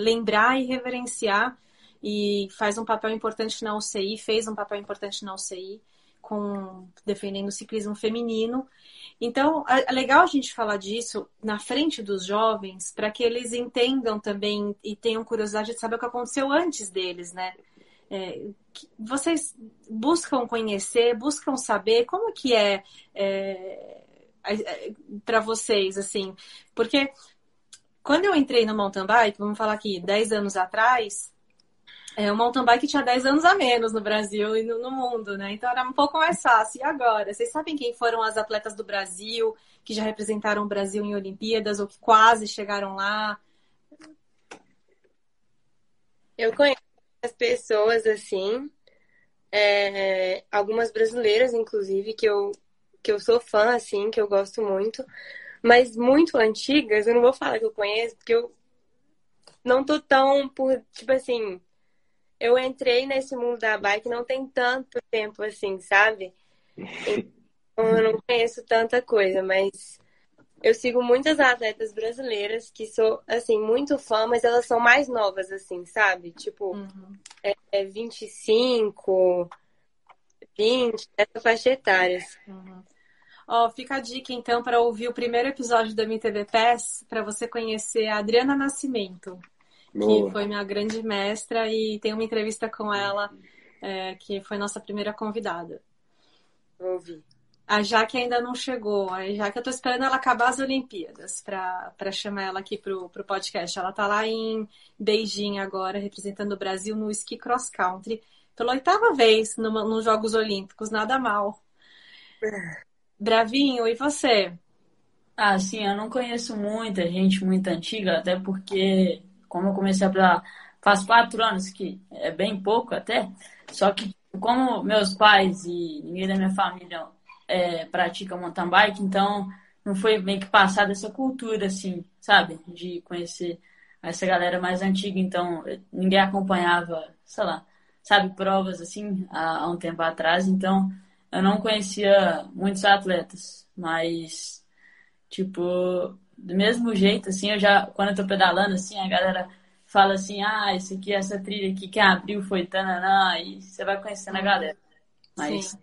lembrar e reverenciar e faz um papel importante na UCI, fez um papel importante na UCI com defendendo o ciclismo feminino. Então, é legal a gente falar disso na frente dos jovens para que eles entendam também e tenham curiosidade de saber o que aconteceu antes deles, né? É, vocês buscam conhecer, buscam saber como que é, é, é para vocês, assim, porque quando eu entrei no mountain bike, vamos falar aqui, 10 anos atrás, É, o mountain bike tinha 10 anos a menos no Brasil e no, no, mundo, né? Então era um pouco mais fácil. E agora? Vocês sabem quem foram as atletas do Brasil que já representaram o Brasil em Olimpíadas ou que quase chegaram lá? Eu conheço as pessoas assim, é, algumas brasileiras, inclusive, que eu, que eu sou fã, assim, que eu gosto muito, mas muito antigas, eu não vou falar que eu conheço, porque eu não tô tão por, tipo assim, eu entrei nesse mundo da bike não tem tanto tempo assim, sabe? Então eu não conheço tanta coisa, mas eu sigo muitas atletas brasileiras que sou, assim, muito fã, mas elas são mais novas, assim, sabe? Tipo, uhum. é, é 25, 20, essa faixa etária. Uhum. Ó, fica a dica então para ouvir o primeiro episódio da MTV PES para você conhecer a Adriana Nascimento. Boa. que foi minha grande mestra, e tem uma entrevista com ela, é, que foi nossa primeira convidada. Ouvi. A Jaque ainda não chegou. A Jaque, eu tô esperando ela acabar as Olimpíadas para chamar ela aqui pro, pro podcast. Ela tá lá em Beijing agora, representando o Brasil no ski cross country, pela oitava vez no, nos Jogos Olímpicos. Nada mal. Bravinho, e você? Ah, sim, eu não conheço muita gente muito antiga, até porque como eu comecei a faz quatro anos, que é bem pouco até, só que como meus pais e ninguém da minha família é, pratica mountain bike, então não foi meio que passada essa cultura, assim, sabe? De conhecer essa galera mais antiga, então ninguém acompanhava, sei lá, sabe, provas assim há, há um tempo atrás, então eu não conhecia muitos atletas, mas tipo, do mesmo jeito, assim, eu já, quando eu tô pedalando, assim, a galera fala assim, ah, esse aqui, essa trilha aqui que abriu foi tananã, e você vai conhecendo a galera. Mas, Sim.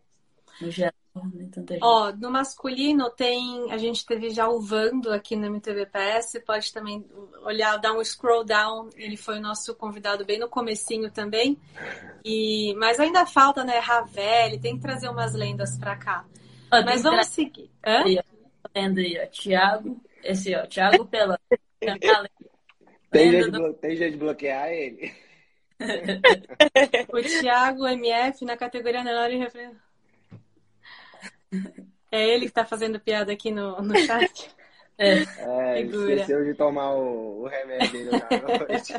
no geral, nem tanta gente. Ó, no masculino tem, a gente teve já o Vando aqui no MTVPS, pode também olhar, dar um scroll down, ele foi o nosso convidado bem no comecinho também, e, mas ainda falta, né, Ravel, tem que trazer umas lendas pra cá. Mas vamos seguir. Hã? Lenda aí, ó, Thiago esse, ó, Thiago Pela. tem, jeito do... tem jeito de bloquear ele? o Thiago MF na categoria menor e referência. É ele que tá fazendo piada aqui no, no chat? É, é esqueceu de tomar o, o remédio dele na noite.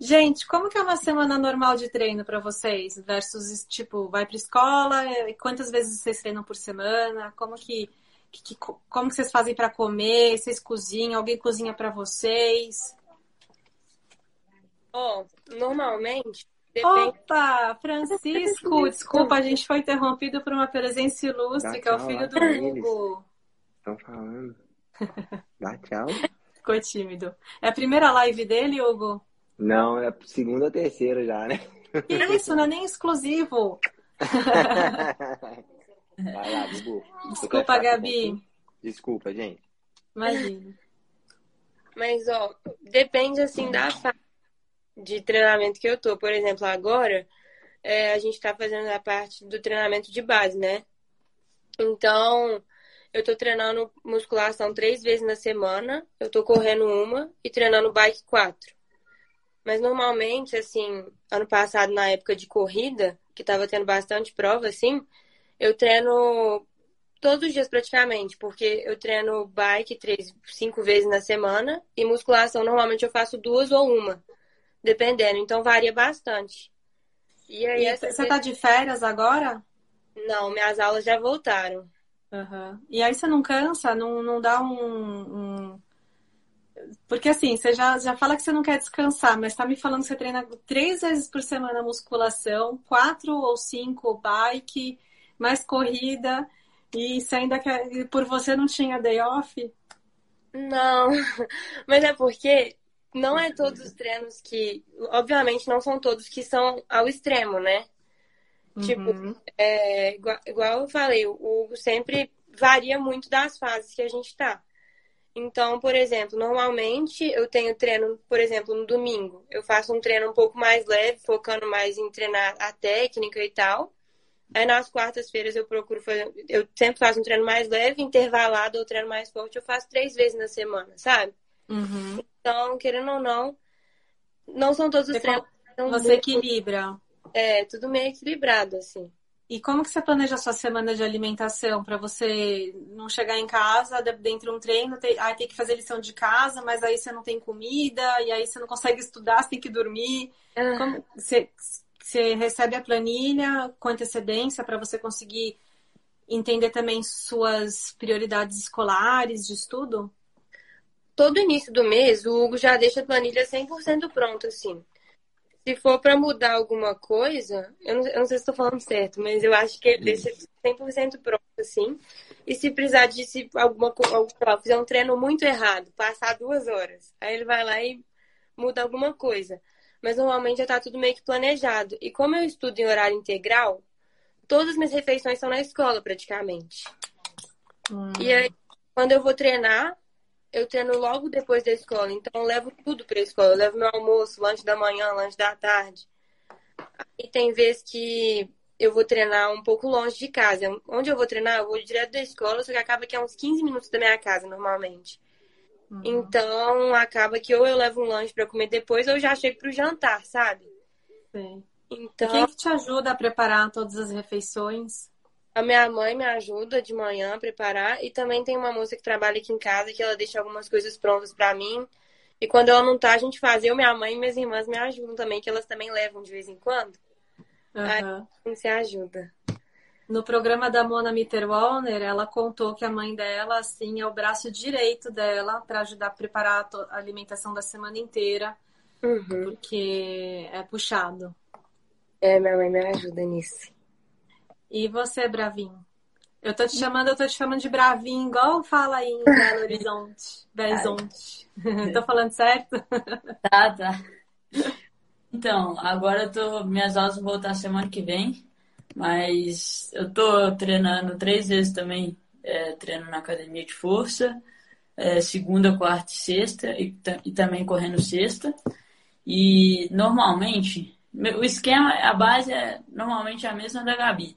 Gente, como que é uma semana normal de treino para vocês? Versus, tipo, vai para escola? Quantas vezes vocês treinam por semana? Como que que, que, como vocês fazem para comer? Vocês cozinham? Alguém cozinha para vocês? Oh, normalmente. Depende... Opa, Francisco, desculpa, a gente foi interrompido por uma presença ilustre, Dá que é o filho do Hugo. Estão falando. Dá tchau. Ficou tímido. É a primeira live dele, Hugo? Não, é a segunda ou terceira já, né? Que isso, não é nem exclusivo. Vai lá, Bubu. Desculpa, Gabi. Desculpa, gente. Imagina. Mas, ó, depende, assim, da fase de treinamento que eu tô. Por exemplo, agora, é, a gente tá fazendo a parte do treinamento de base, né? Então, eu tô treinando musculação três vezes na semana, eu tô correndo uma e treinando bike quatro. Mas normalmente, assim, ano passado, na época de corrida, que tava tendo bastante prova, assim, eu treino todos os dias praticamente, porque eu treino bike três, cinco vezes na semana e musculação normalmente eu faço duas ou uma, dependendo. Então varia bastante. E aí e você tá de férias agora? Não, minhas aulas já voltaram. Uhum. E aí você não cansa? Não, não dá um, um, Porque assim, você já, já fala que você não quer descansar, mas tá me falando que você treina três vezes por semana musculação, quatro ou cinco bike mais corrida. E se ainda que por você não tinha day off? Não, mas é porque não é todos os treinos que. Obviamente, não são todos que são ao extremo, né? Tipo, uhum. Tipo, é, igual, igual eu falei, o Hugo sempre varia muito das fases que a gente tá. Então, por exemplo, normalmente eu tenho treino, por exemplo, no domingo. Eu faço um treino um pouco mais leve, focando mais em treinar a técnica e tal. Aí nas quartas-feiras eu procuro fazer. Eu sempre faço um treino mais leve, intervalado ou treino mais forte. Eu faço três vezes na semana, sabe? Uhum. Então, querendo ou não, Não são todos os Você, treinos. são você muito- equilibra. É, tudo meio equilibrado, assim. E como que você planeja a sua semana de alimentação para você não chegar em casa de- dentro de um treino, ter, ai, tem que fazer lição de casa, mas aí você não tem comida, e aí você não consegue estudar, você tem que dormir. Ah, Como você, você recebe a planilha com antecedência para você conseguir entender também suas prioridades escolares de estudo? Todo início do mês, o Hugo já deixa a planilha 100% pronta, assim. Se for para mudar alguma coisa, eu não, eu não sei se estou falando certo, mas eu acho que ele deixa 100% pronto, assim. E se precisar de se alguma coisa, fizer um treino muito errado, passar duas horas, aí ele vai lá e muda alguma coisa. Mas normalmente já está tudo meio que planejado. E como eu estudo em horário integral, todas as minhas refeições são na escola, praticamente. Hum. E aí, quando eu vou treinar, eu treino logo depois da escola. Então, eu levo tudo pra escola. Eu levo meu almoço, lanche da manhã, lanche da tarde. E tem vezes que eu vou treinar um pouco longe de casa. Onde eu vou treinar, eu vou direto da escola, só que acaba que é uns 15 minutos da minha casa, normalmente. Uhum. Então, acaba que ou eu levo um lanche pra comer depois, ou eu já chego pro jantar, sabe? Sei. E Então, quem que te ajuda a preparar todas as refeições? A minha mãe me ajuda de manhã a preparar e também tem uma moça que trabalha aqui em casa que ela deixa algumas coisas prontas pra mim. E quando ela não tá, a gente faz. Eu, minha mãe e minhas irmãs me ajudam também, que elas também levam de vez em quando. Aham. A gente se ajuda. No programa da Mona Mitterwalner, ela contou que a mãe dela, assim, é o braço direito dela para ajudar a preparar a alimentação da semana inteira, Uhum. porque é puxado. É, minha mãe me ajuda nisso. E você, Bravinho? Eu tô te chamando, eu tô te chamando de Bravinho, igual fala aí em Belo Horizonte. Belo Horizonte. tô falando certo? Tá, tá. Então, agora eu tô. Minhas aulas vão voltar semana que vem, mas eu tô treinando três vezes também, é, treino na academia de força, é, segunda, quarta e sexta, e, e também correndo sexta. E normalmente, o esquema, a base é normalmente a mesma da Gabi.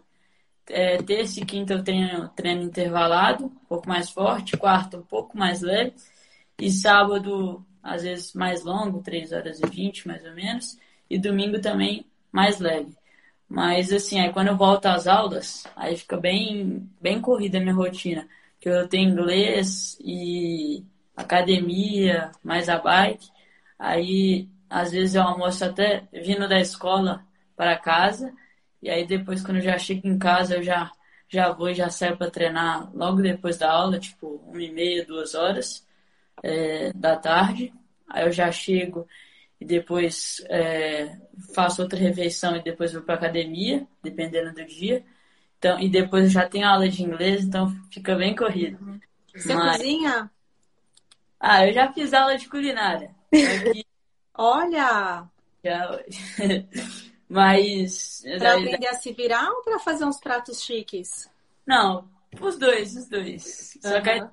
É, terça e quinta eu treino, treino intervalado, um pouco mais forte, quarta um pouco mais leve, e sábado, às vezes, mais longo, 3 horas e 20, mais ou menos. E domingo também mais leve. Mas, assim, aí quando eu volto às aulas, aí fica bem, bem corrida a minha rotina. Que eu tenho inglês e academia, mais a bike. Aí, às vezes, eu almoço até vindo da escola para casa. E aí, depois, quando eu já chego em casa, eu já, já vou e já saio para treinar logo depois da aula, tipo, uma e meia, duas horas é, da tarde. Aí eu já chego e depois é, faço outra refeição e depois vou para academia, dependendo do dia. Então, e depois já tenho aula de inglês, então fica bem corrido. Você Mas- cozinha? Ah, eu já fiz aula de culinária. Que Olha! já... Mas. Pra aprender a se virar ou pra fazer uns pratos chiques? Não, os dois, os dois. Só que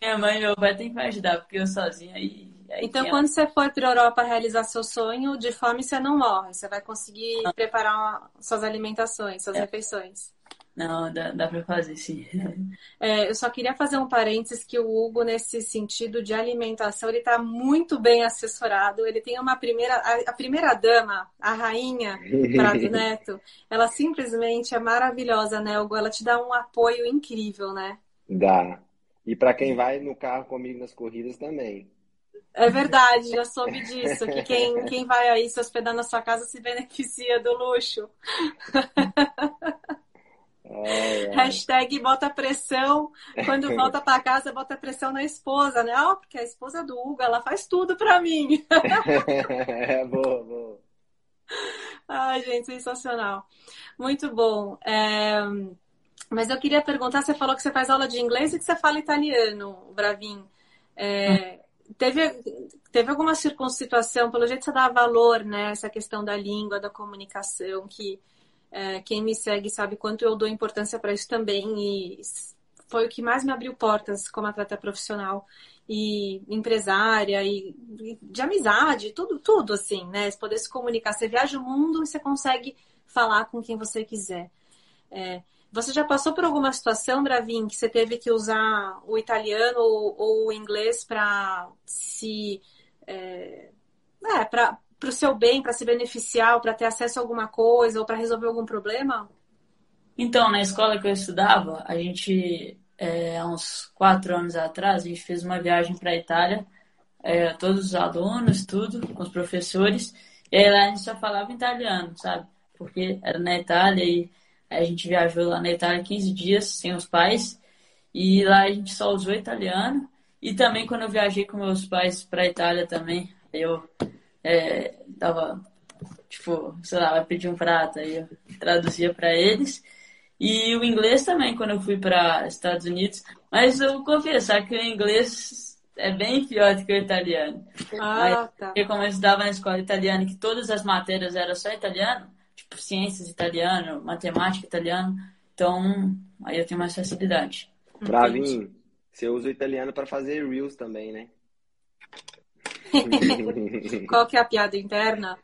minha mãe e meu pai têm que me ajudar, porque eu sozinha aí. Então, quando você for para Europa realizar seu sonho, de fome você não morre. Você vai conseguir preparar suas alimentações, suas É. refeições. Não, dá, dá pra fazer, sim. É, eu só queria fazer um parênteses que o Hugo, nesse sentido de alimentação, ele está muito bem assessorado. Ele tem uma primeira, a, a primeira dama, a rainha Prado Neto, ela simplesmente é maravilhosa, né, Hugo? Ela te dá um apoio incrível, né? Dá. E para quem vai no carro comigo nas corridas também. É verdade, já soube disso, que quem, quem vai aí se hospedar na sua casa se beneficia do luxo. Ai, ai. Hashtag bota pressão. Quando volta para casa, bota pressão na esposa, né? Ó, porque a esposa do Hugo, ela faz tudo para mim. É, boa, boa. Ai, gente, sensacional. Muito bom. É, Mas eu queria perguntar, você falou que você faz aula de inglês e que você fala italiano, Bravin. É, Teve, teve alguma circunsituação, pelo jeito você dá valor, né? Essa questão da língua, da comunicação, que é, quem me segue sabe quanto eu dou importância para isso também. E foi o que mais me abriu portas como atleta profissional e empresária e, e de amizade, tudo, tudo assim, né? Você poder se comunicar. Você viaja o mundo e você consegue falar com quem você quiser. É, você já passou por alguma situação, Bravin, que você teve que usar o italiano ou, ou o inglês para se. É, é, para o seu bem, para se beneficiar, para ter acesso a alguma coisa ou para resolver algum problema? Então, na escola que eu estudava, a gente, é, há uns quatro anos atrás, a gente fez uma viagem para a Itália, é, todos os alunos, tudo, com os professores, e aí lá a gente só falava italiano, sabe? Porque era na Itália e a gente viajou lá na Itália 15 dias sem os pais, e lá a gente só usou italiano. E também quando eu viajei com meus pais para a Itália também, eu é, tava, tipo, sei lá, vai pedir um prato, aí eu traduzia para eles. E o inglês também, quando eu fui para Estados Unidos. Mas eu vou confessar que o inglês é bem pior do que o italiano. Ah, tá. Porque como eu estudava na escola italiana, que todas as matérias eram só italiano, tipo ciências italiano, matemática italiano, então aí eu tenho mais facilidade. Bravinho, você usa o italiano para fazer reels também, né? Qual que é a piada interna?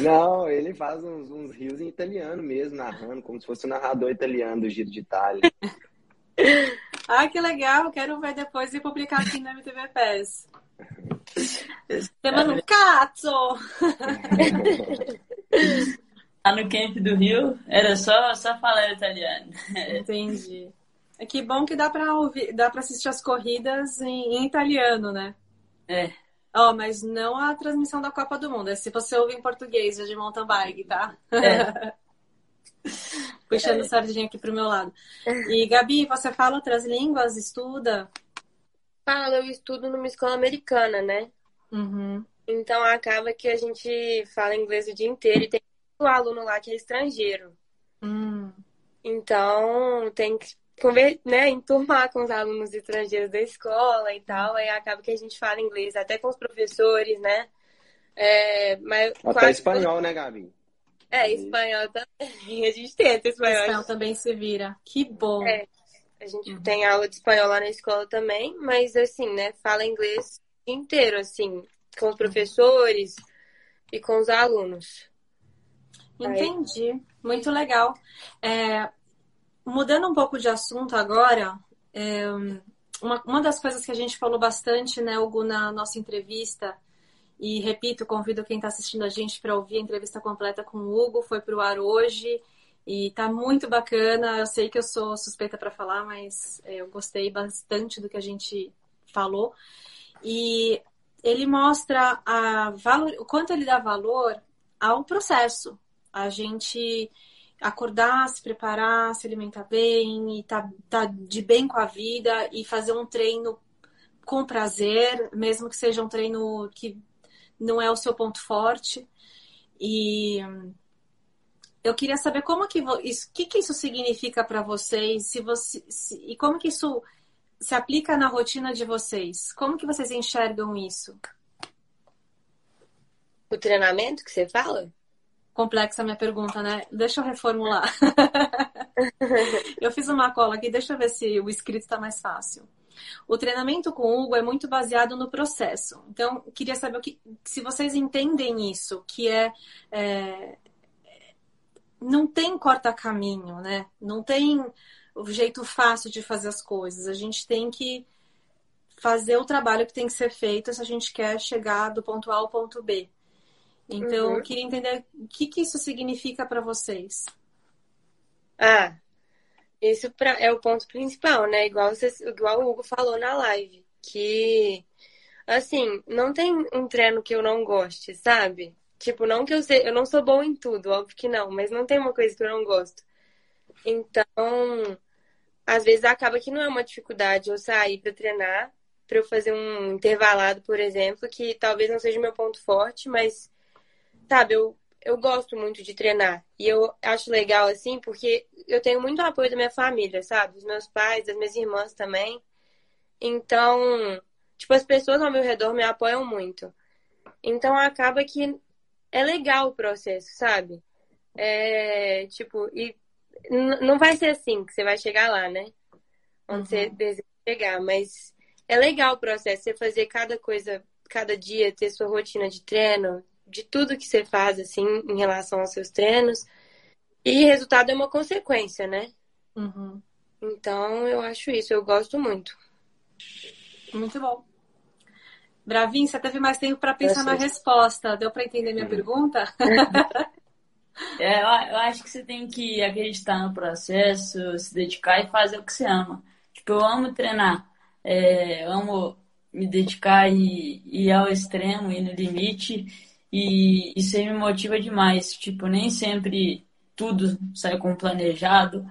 Não, ele faz uns, uns rios em italiano mesmo, narrando, como se fosse um narrador italiano do Giro de Itália. ah, que legal! Quero ver depois e publicar aqui no MTV PES. Semana um cazzo! Lá no camp do Rio, era só, só falar italiano. Entendi. É que bom que dá pra, ouvir, dá pra assistir as corridas em, em italiano, né? É. Ó, oh, mas não a transmissão da Copa do Mundo. É se você ouve em português, de mountain bike, tá? É. Puxando é. sardinha aqui pro meu lado. E, Gabi, você fala outras línguas? Estuda? Falo, eu estudo numa escola americana, né? Uhum. Então acaba que a gente fala inglês o dia inteiro e tem aluno lá que é estrangeiro. Hum. Então tem que conver, né, enturmar com os alunos estrangeiros da escola e tal, aí acaba que a gente fala inglês até com os professores, né? É, mas até espanhol, né, Gabi? É, espanhol também. A gente tenta espanhol. Espanhol também se vira. Que bom. É, a gente uhum. tem aula de espanhol lá na escola também, mas assim, né, fala inglês inteiro, assim, com os professores e com os alunos. Entendi. Muito legal. É, mudando um pouco de assunto agora, é, uma, uma das coisas que a gente falou bastante, né, Hugo, na nossa entrevista, e repito, convido quem está assistindo a gente para ouvir a entrevista completa com o Hugo, foi para o ar hoje e tá muito bacana. Eu sei que eu sou suspeita para falar, mas é, eu gostei bastante do que a gente falou. E ele mostra a valor, o quanto ele dá valor ao processo. A gente acordar, se preparar, se alimentar bem e tá, tá de bem com a vida e fazer um treino com prazer, mesmo que seja um treino que não é o seu ponto forte. E eu queria saber como que isso, que, que isso significa para vocês, se você se, e como que isso se aplica na rotina de vocês. Como que vocês enxergam isso? O treinamento que você fala? Complexa a minha pergunta, né? Deixa eu reformular. eu fiz uma cola aqui, deixa eu ver se o escrito está mais fácil. O treinamento com o Hugo é muito baseado no processo. Então, queria saber o que, se vocês entendem isso, que é, é não tem corta-caminho, né? Não tem o jeito fácil de fazer as coisas. A gente tem que fazer o trabalho que tem que ser feito se a gente quer chegar do ponto A ao ponto B. Então, uhum. eu queria entender o que, que isso significa para vocês. Ah, isso pra, é o ponto principal, né? Igual, vocês, igual o Hugo falou na live, que, assim, não tem um treino que eu não goste, sabe? Tipo, não que eu sei, eu não sou bom em tudo, óbvio que não, mas não tem uma coisa que eu não gosto. Então, às vezes acaba que não é uma dificuldade eu sair para treinar, para eu fazer um intervalado, por exemplo, que talvez não seja o meu ponto forte, mas sabe, eu, eu gosto muito de treinar. E eu acho legal, assim, porque eu tenho muito apoio da minha família, sabe? Dos meus pais, das minhas irmãs também. Então, tipo, as pessoas ao meu redor me apoiam muito. Então, acaba que é legal o processo, sabe? É, tipo, e não vai ser assim que você vai chegar lá, né? Onde uhum. você deseja chegar, mas é legal o processo, você fazer cada coisa, cada dia, ter sua rotina de treino, de tudo que você faz, assim, em relação aos seus treinos. E resultado é uma consequência, né? Uhum. Então, eu acho isso, eu gosto muito. Muito bom. Bravin, você teve mais tempo para pensar na resposta. Deu para entender minha uhum. pergunta? É, eu acho que você tem que acreditar no processo, se dedicar e fazer o que você ama. Tipo, eu amo treinar, é, amo me dedicar e, e ir ao extremo, ir no limite, e isso aí me motiva demais. Tipo, nem sempre tudo sai como planejado,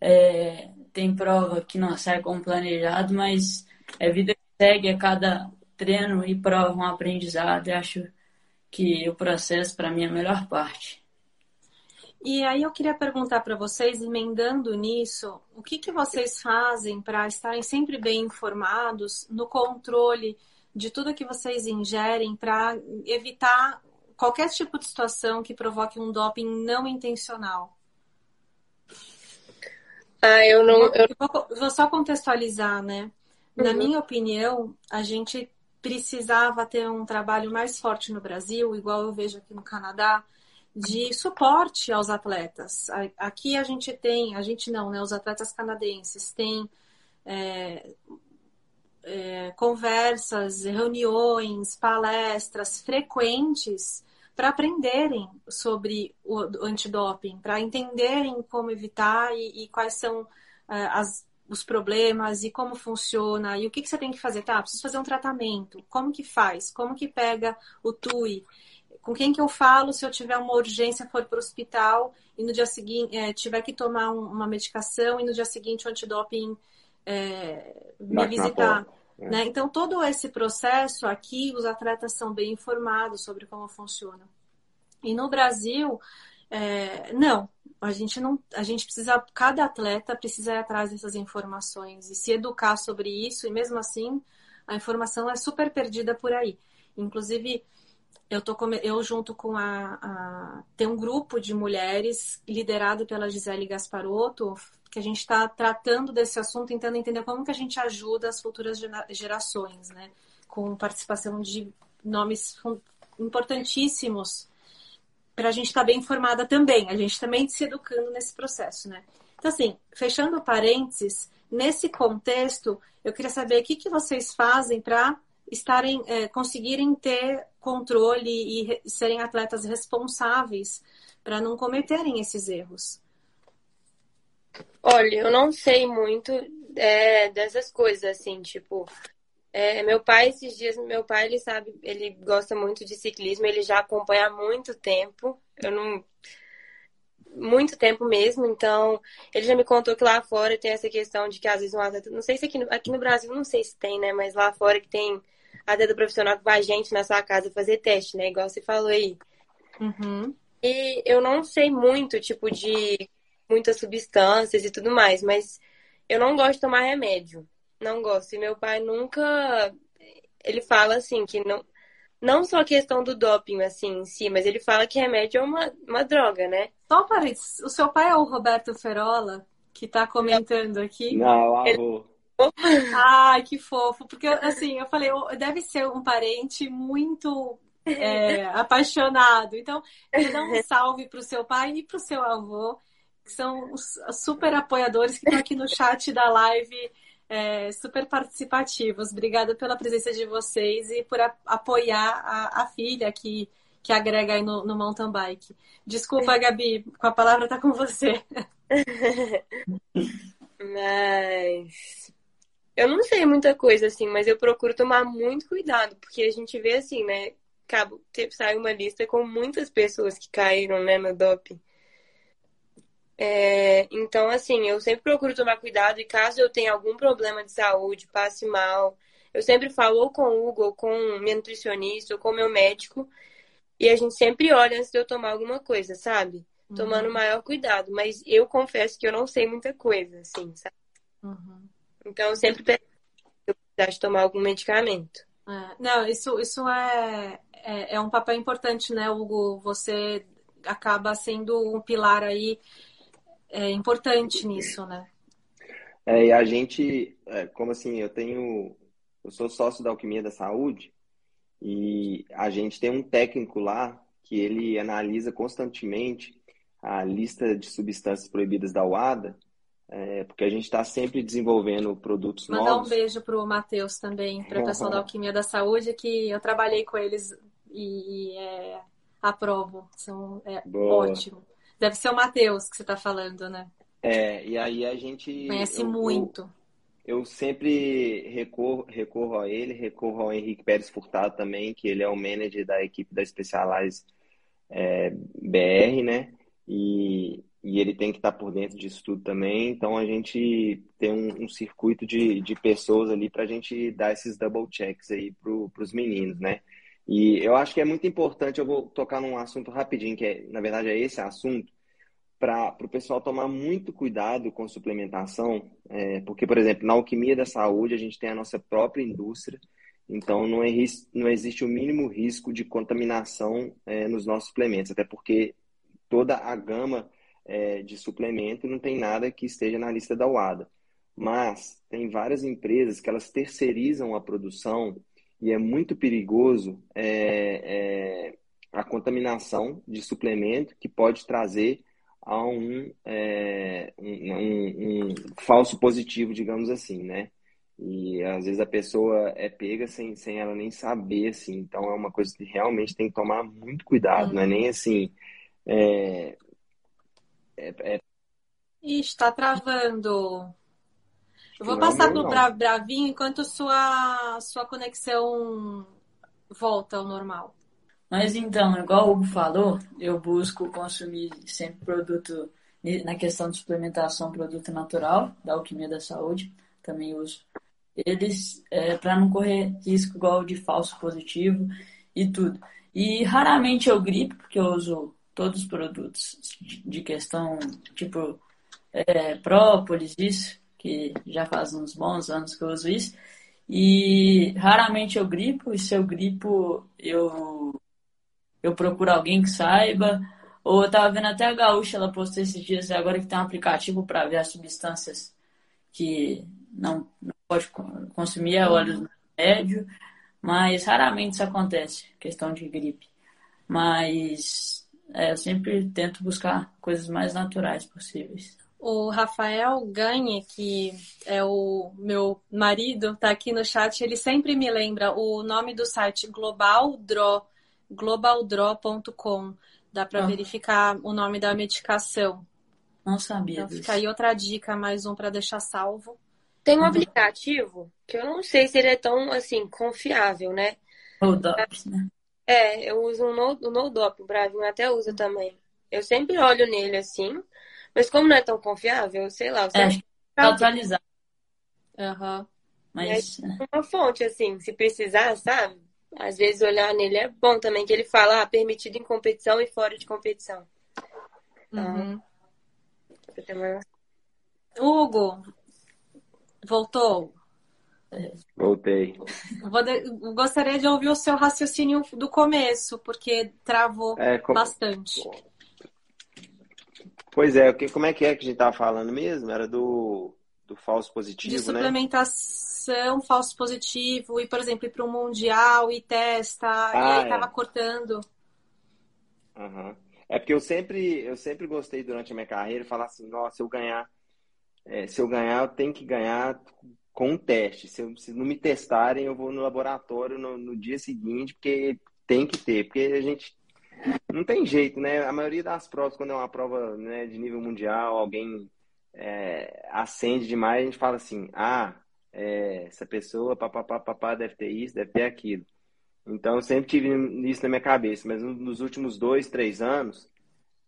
é, tem prova que não sai como planejado, mas é vida que segue, a cada treino e prova um aprendizado. Eu acho que o processo, para mim, é a melhor parte. E aí eu queria perguntar para vocês, emendando nisso, o que, que vocês fazem para estarem sempre bem informados no controle de tudo que vocês ingerem para evitar qualquer tipo de situação que provoque um doping não intencional? Ah, eu não. Eu... vou, vou, só contextualizar, né? Na uhum. minha opinião, a gente precisava ter um trabalho mais forte no Brasil, igual eu vejo aqui no Canadá, de suporte aos atletas. Aqui a gente tem, a gente não, né? Os atletas canadenses têm é, é, conversas, reuniões, palestras frequentes para aprenderem sobre o, antidoping, para entenderem como evitar e, e quais são é, as, os problemas e como funciona e o que, que você tem que fazer. Tá, preciso fazer um tratamento. Como que faz? Como que pega o TUI? com quem que eu falo se eu tiver uma urgência, for para o hospital e no dia seguinte é, tiver que tomar um, uma medicação e no dia seguinte o antidoping é, me visitar. É. Né? Então, todo esse processo aqui, os atletas são bem informados sobre como funciona. E no Brasil, é, não, a gente não, a gente precisa, cada atleta precisa ir atrás dessas informações e se educar sobre isso, e mesmo assim, a informação é super perdida por aí. Inclusive, eu tô eu junto com a, a, tem um grupo de mulheres liderado pela Gisele Gasparotto que a gente está tratando desse assunto tentando entender como que a gente ajuda as futuras gerações né com participação de nomes importantíssimos para a gente estar tá bem informada também a gente também se educando nesse processo né então assim fechando parênteses nesse contexto eu queria saber o que que vocês fazem para estarem é, conseguirem ter controle e serem atletas responsáveis para não cometerem esses erros? Olha, eu não sei muito é, dessas coisas, assim, tipo, é, meu pai, esses dias, meu pai, ele sabe, ele gosta muito de ciclismo, ele já acompanha há muito tempo, eu não. Muito tempo mesmo, então ele já me contou que lá fora tem essa questão de que às vezes um atleta, não sei se aqui no, aqui no Brasil, não sei se tem, né, mas lá fora que tem até do profissional que vai a gente na sua casa fazer teste, né? Igual você falou aí. Uhum. E eu não sei muito, tipo, de muitas substâncias e tudo mais, mas eu não gosto de tomar remédio. Não gosto. E meu pai nunca. Ele fala assim que não. Não só a questão do doping, assim, em si, mas ele fala que remédio é uma, uma droga, né? Só para o seu pai é o Roberto Ferola, que está comentando aqui? Não, avô. Ai, que fofo. Porque, assim, eu falei, deve ser um parente muito é, apaixonado. Então, eu dá um salve para o seu pai e para o seu avô, que são os super apoiadores que estão aqui no chat da live, é, super participativos. Obrigada pela presença de vocês e por a, apoiar a, a, filha que, que agrega aí no, no mountain bike. Desculpa, Gabi, com a palavra tá com você. Mas eu não sei muita coisa, assim, mas eu procuro tomar muito cuidado, porque a gente vê assim, né? Cabo, sai uma lista com muitas pessoas que caíram, né, no doping. É, então, assim, eu sempre procuro tomar cuidado e caso eu tenha algum problema de saúde, passe mal, eu sempre falo ou com o Hugo, ou com minha nutricionista, ou com meu médico, e a gente sempre olha antes de eu tomar alguma coisa, sabe? Tomando uhum. maior cuidado, mas eu confesso que eu não sei muita coisa, assim, sabe? Uhum. Então, eu sempre precisar de tomar algum medicamento. É, não, isso, isso é, é, é, um papel importante, né, Hugo? Você acaba sendo um pilar aí é, importante nisso, né? É, e a gente, é, como assim, eu tenho, eu sou sócio da Alquimia da Saúde e a gente tem um técnico lá que ele analisa constantemente a lista de substâncias proibidas da UADA é, porque a gente está sempre desenvolvendo produtos Mandar novos. Mandar um beijo para o Matheus também, para o pessoal da Alquimia da Saúde, que eu trabalhei com eles e, e é, aprovo. São, é ótimo. Deve ser o Matheus que você está falando, né? É, e aí a gente. Conhece eu, muito. Eu, eu, sempre recorro, recorro a ele, recorro ao Henrique Pérez Furtado também, que ele é o manager da equipe da Specialize é, BR, né? E, e ele tem que estar por dentro disso tudo também. Então a gente tem um, um circuito de, de pessoas ali para a gente dar esses double checks aí para os meninos, né? E eu acho que é muito importante, eu vou tocar num assunto rapidinho, que é, na verdade é esse assunto, para o pessoal tomar muito cuidado com suplementação, é, porque, por exemplo, na alquimia da saúde a gente tem a nossa própria indústria, então não, é, não existe o mínimo risco de contaminação é, nos nossos suplementos, até porque toda a gama é, de suplemento não tem nada que esteja na lista da UADA. Mas tem várias empresas que elas terceirizam a produção e é muito perigoso é, é, a contaminação de suplemento que pode trazer a um, é, um, um, um, falso positivo, digamos assim, né? E às vezes a pessoa é pega sem, sem ela nem saber, assim. Então é uma coisa que realmente tem que tomar muito cuidado, não é nem assim. É, é, é... está travando. Eu vou não, passar para o Bravinho enquanto sua, sua conexão volta ao normal. Mas então, igual o Hugo falou, eu busco consumir sempre produto, na questão de suplementação, produto natural, da Alquimia da Saúde, também uso eles, é, para não correr risco igual de falso positivo e tudo. E raramente eu gripo, porque eu uso todos os produtos de questão, tipo, é, própolis, isso, que já faz uns bons anos que eu uso isso. E raramente eu gripo, e se eu gripo, eu, eu procuro alguém que saiba. Ou eu tava vendo até a Gaúcha, ela postou esses dias, agora que tem um aplicativo para ver as substâncias que não, não pode consumir é óleo médio, mas raramente isso acontece, questão de gripe. Mas é, eu sempre tento buscar coisas mais naturais possíveis. O Rafael Ganhe, que é o meu marido, tá aqui no chat, ele sempre me lembra o nome do site Global Draw, globaldraw.com. Dá para ah. verificar o nome da medicação. Não sabia então, Fica aí outra dica, mais um para deixar salvo. Tem um uhum. aplicativo que eu não sei se ele é tão assim confiável, né? O Dops, né? É, eu uso um no, o NoDop, o Bravinho até usa também. Eu sempre olho nele assim, mas como não é tão confiável, sei lá. É, acho que tá atualizado. Aham. Uhum. Mas. É uma fonte, assim, se precisar, sabe? Às vezes olhar nele é bom também, que ele fala ah, permitido em competição e fora de competição. Então, uhum. Hugo, voltou? Voltei. Vou, gostaria de ouvir o seu raciocínio do começo, porque travou é, como... bastante. Pois é, como é que é que a gente estava falando mesmo? Era do, do falso positivo, de né? suplementação, falso positivo, e, por exemplo, ir para o Mundial e testa, ah, e aí estava é. cortando. Uhum. É porque eu sempre, eu sempre gostei durante a minha carreira falar assim, nossa, se eu ganhar, é, se eu ganhar, eu tenho que ganhar com um teste. Se, eu, se não me testarem, eu vou no laboratório no, no, dia seguinte, porque tem que ter, porque a gente não tem jeito, né? A maioria das provas, quando é uma prova né, de nível mundial, alguém é, acende demais, a gente fala assim, ah, é, essa pessoa, papapá, papá, deve ter isso, deve ter aquilo. Então, eu sempre tive isso na minha cabeça, mas nos últimos dois, três anos,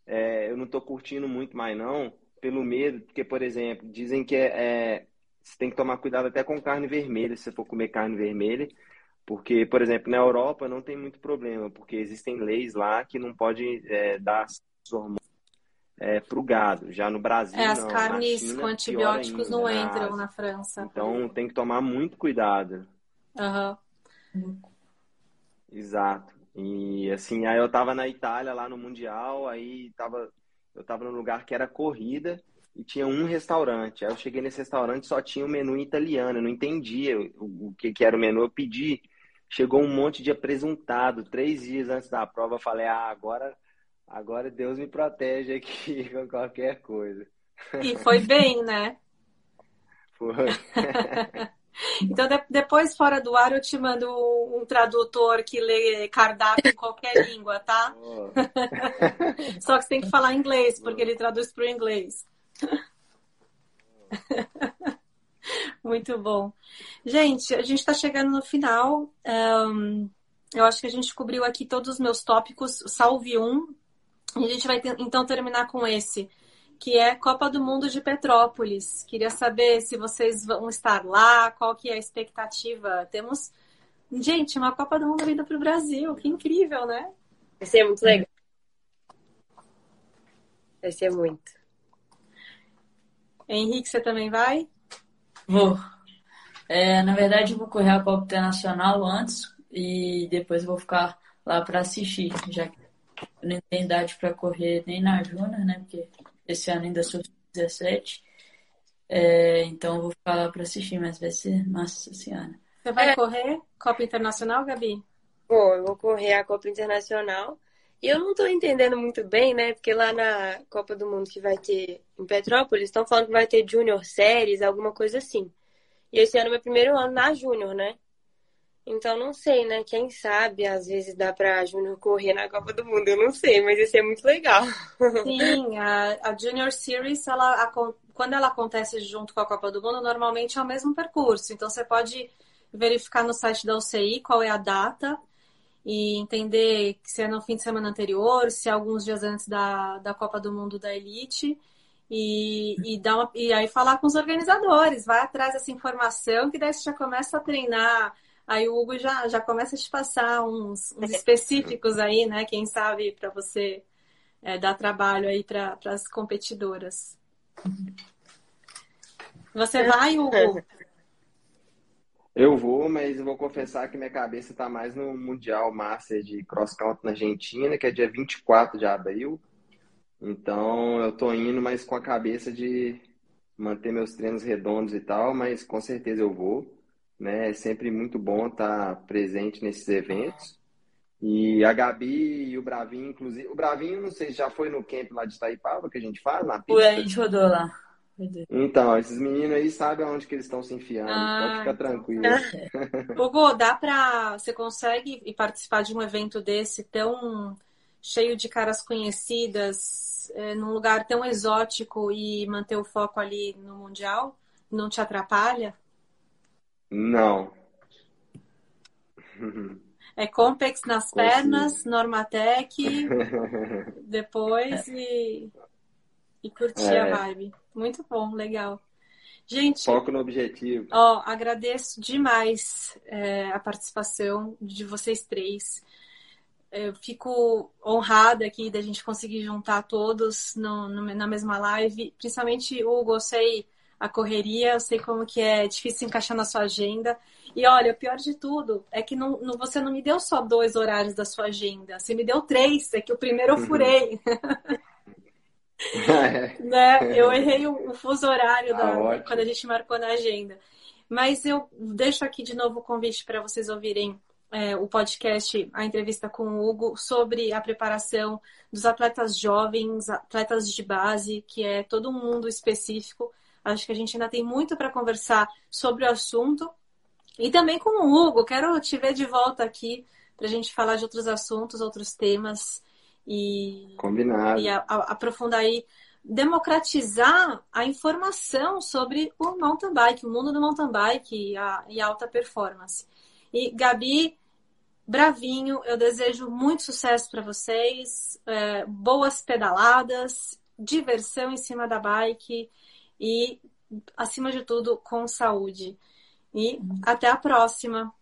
é, eu não estou curtindo muito mais não, pelo medo, porque, por exemplo, dizem que é, é você tem que tomar cuidado até com carne vermelha, se você for comer carne vermelha, porque, por exemplo, na Europa não tem muito problema, porque existem leis lá que não pode é, dar hormônios é, para o gado. Já no Brasil, é, as não. carnes China, com antibióticos ainda, não né? entram na França. Então tem que tomar muito cuidado. Uhum. Exato. E assim, aí eu tava na Itália lá no Mundial, aí tava, eu tava num lugar que era corrida e tinha um restaurante. Aí eu cheguei nesse restaurante só tinha o um menu italiano, eu não entendia o, o que, que era o menu. Eu pedi, chegou um monte de apresuntado. Três dias antes da prova, eu falei: ah, agora, agora Deus me protege aqui com qualquer coisa. E foi bem, né? Foi. Então, de, depois, fora do ar, eu te mando um, tradutor que lê cardápio em qualquer língua, tá? Oh. Só que você tem que falar inglês, porque ele traduz para o inglês. Muito bom. Gente, a gente está chegando no final. Um, eu acho que a gente cobriu aqui todos os meus tópicos, salve um. E a gente vai então terminar com esse que é Copa do Mundo de Petrópolis. Queria saber se vocês vão estar lá, qual que é a expectativa. Temos, gente, uma Copa do Mundo vinda para o Brasil, que incrível, né? Vai ser muito legal. Vai ser muito. Henrique, você também vai? Vou. É, na verdade, eu vou correr a Copa Internacional antes e depois vou ficar lá para assistir, já que eu não tenho idade para correr nem na Júnior, né? Porque esse ano ainda sou 17. É, então eu vou ficar lá para assistir, mas vai ser massa esse ano. Você vai é. correr Copa Internacional, Gabi? Bom, eu vou correr a Copa Internacional. E eu não estou entendendo muito bem, né? Porque lá na Copa do Mundo que vai ter em Petrópolis, estão falando que vai ter Junior Series, alguma coisa assim. E esse ano é meu primeiro ano na Júnior, né? Então não sei, né? Quem sabe às vezes dá pra Júnior correr na Copa do Mundo, eu não sei, mas isso é muito legal. Sim, a, a Junior Series, ela, a, quando ela acontece junto com a Copa do Mundo, normalmente é o mesmo percurso. Então você pode verificar no site da UCI qual é a data e entender se é no fim de semana anterior, se é alguns dias antes da, da Copa do Mundo da Elite. E, e, dar uma, e aí falar com os organizadores, vai atrás dessa informação, que daí você já começa a treinar Aí o Hugo já, já começa a te passar uns, uns específicos aí, né? Quem sabe para você é, dar trabalho aí para as competidoras. Você vai, Hugo? Eu vou, mas vou confessar que minha cabeça está mais no Mundial Master de Cross Country na Argentina, que é dia 24 de abril. Então eu tô indo, mas com a cabeça de manter meus treinos redondos e tal, mas com certeza eu vou né? É sempre muito bom estar presente nesses eventos. E a Gabi e o Bravinho, inclusive. O Bravinho, não sei se já foi no camp lá de Itaipava que a gente faz, na pista. Foi, a gente rodou lá. Então, esses meninos aí sabem aonde que eles estão se enfiando. Ah, Pode ficar tranquilo. Hugo, dá pra. Você consegue participar de um evento desse tão cheio de caras conhecidas, é, num lugar tão exótico e manter o foco ali no Mundial? Não te atrapalha? Não. É Compex nas pernas, Normatec, depois e, e curtir é. a vibe. Muito bom, legal. Gente, foco no objetivo. Ó, agradeço demais é, a participação de vocês três. Eu fico honrada aqui da gente conseguir juntar todos no, no, na mesma live, principalmente o Hugo, eu sei a correria, eu sei como que é difícil encaixar na sua agenda. E olha, o pior de tudo é que não, não, você não me deu só dois horários da sua agenda, você me deu três, é que o primeiro eu uhum. furei. né? Eu errei o, o fuso horário da, ah, quando a gente marcou na agenda. Mas eu deixo aqui de novo o convite para vocês ouvirem é, o podcast, a entrevista com o Hugo, sobre a preparação dos atletas jovens, atletas de base, que é todo um mundo específico. Acho que a gente ainda tem muito para conversar sobre o assunto. E também com o Hugo, quero te ver de volta aqui para a gente falar de outros assuntos, outros temas e, Combinado. e a, a, aprofundar aí, democratizar a informação sobre o mountain bike, o mundo do mountain bike e a, e a alta performance. E Gabi, bravinho, eu desejo muito sucesso para vocês, é, boas pedaladas, diversão em cima da bike e, acima de tudo, com saúde. E até a próxima!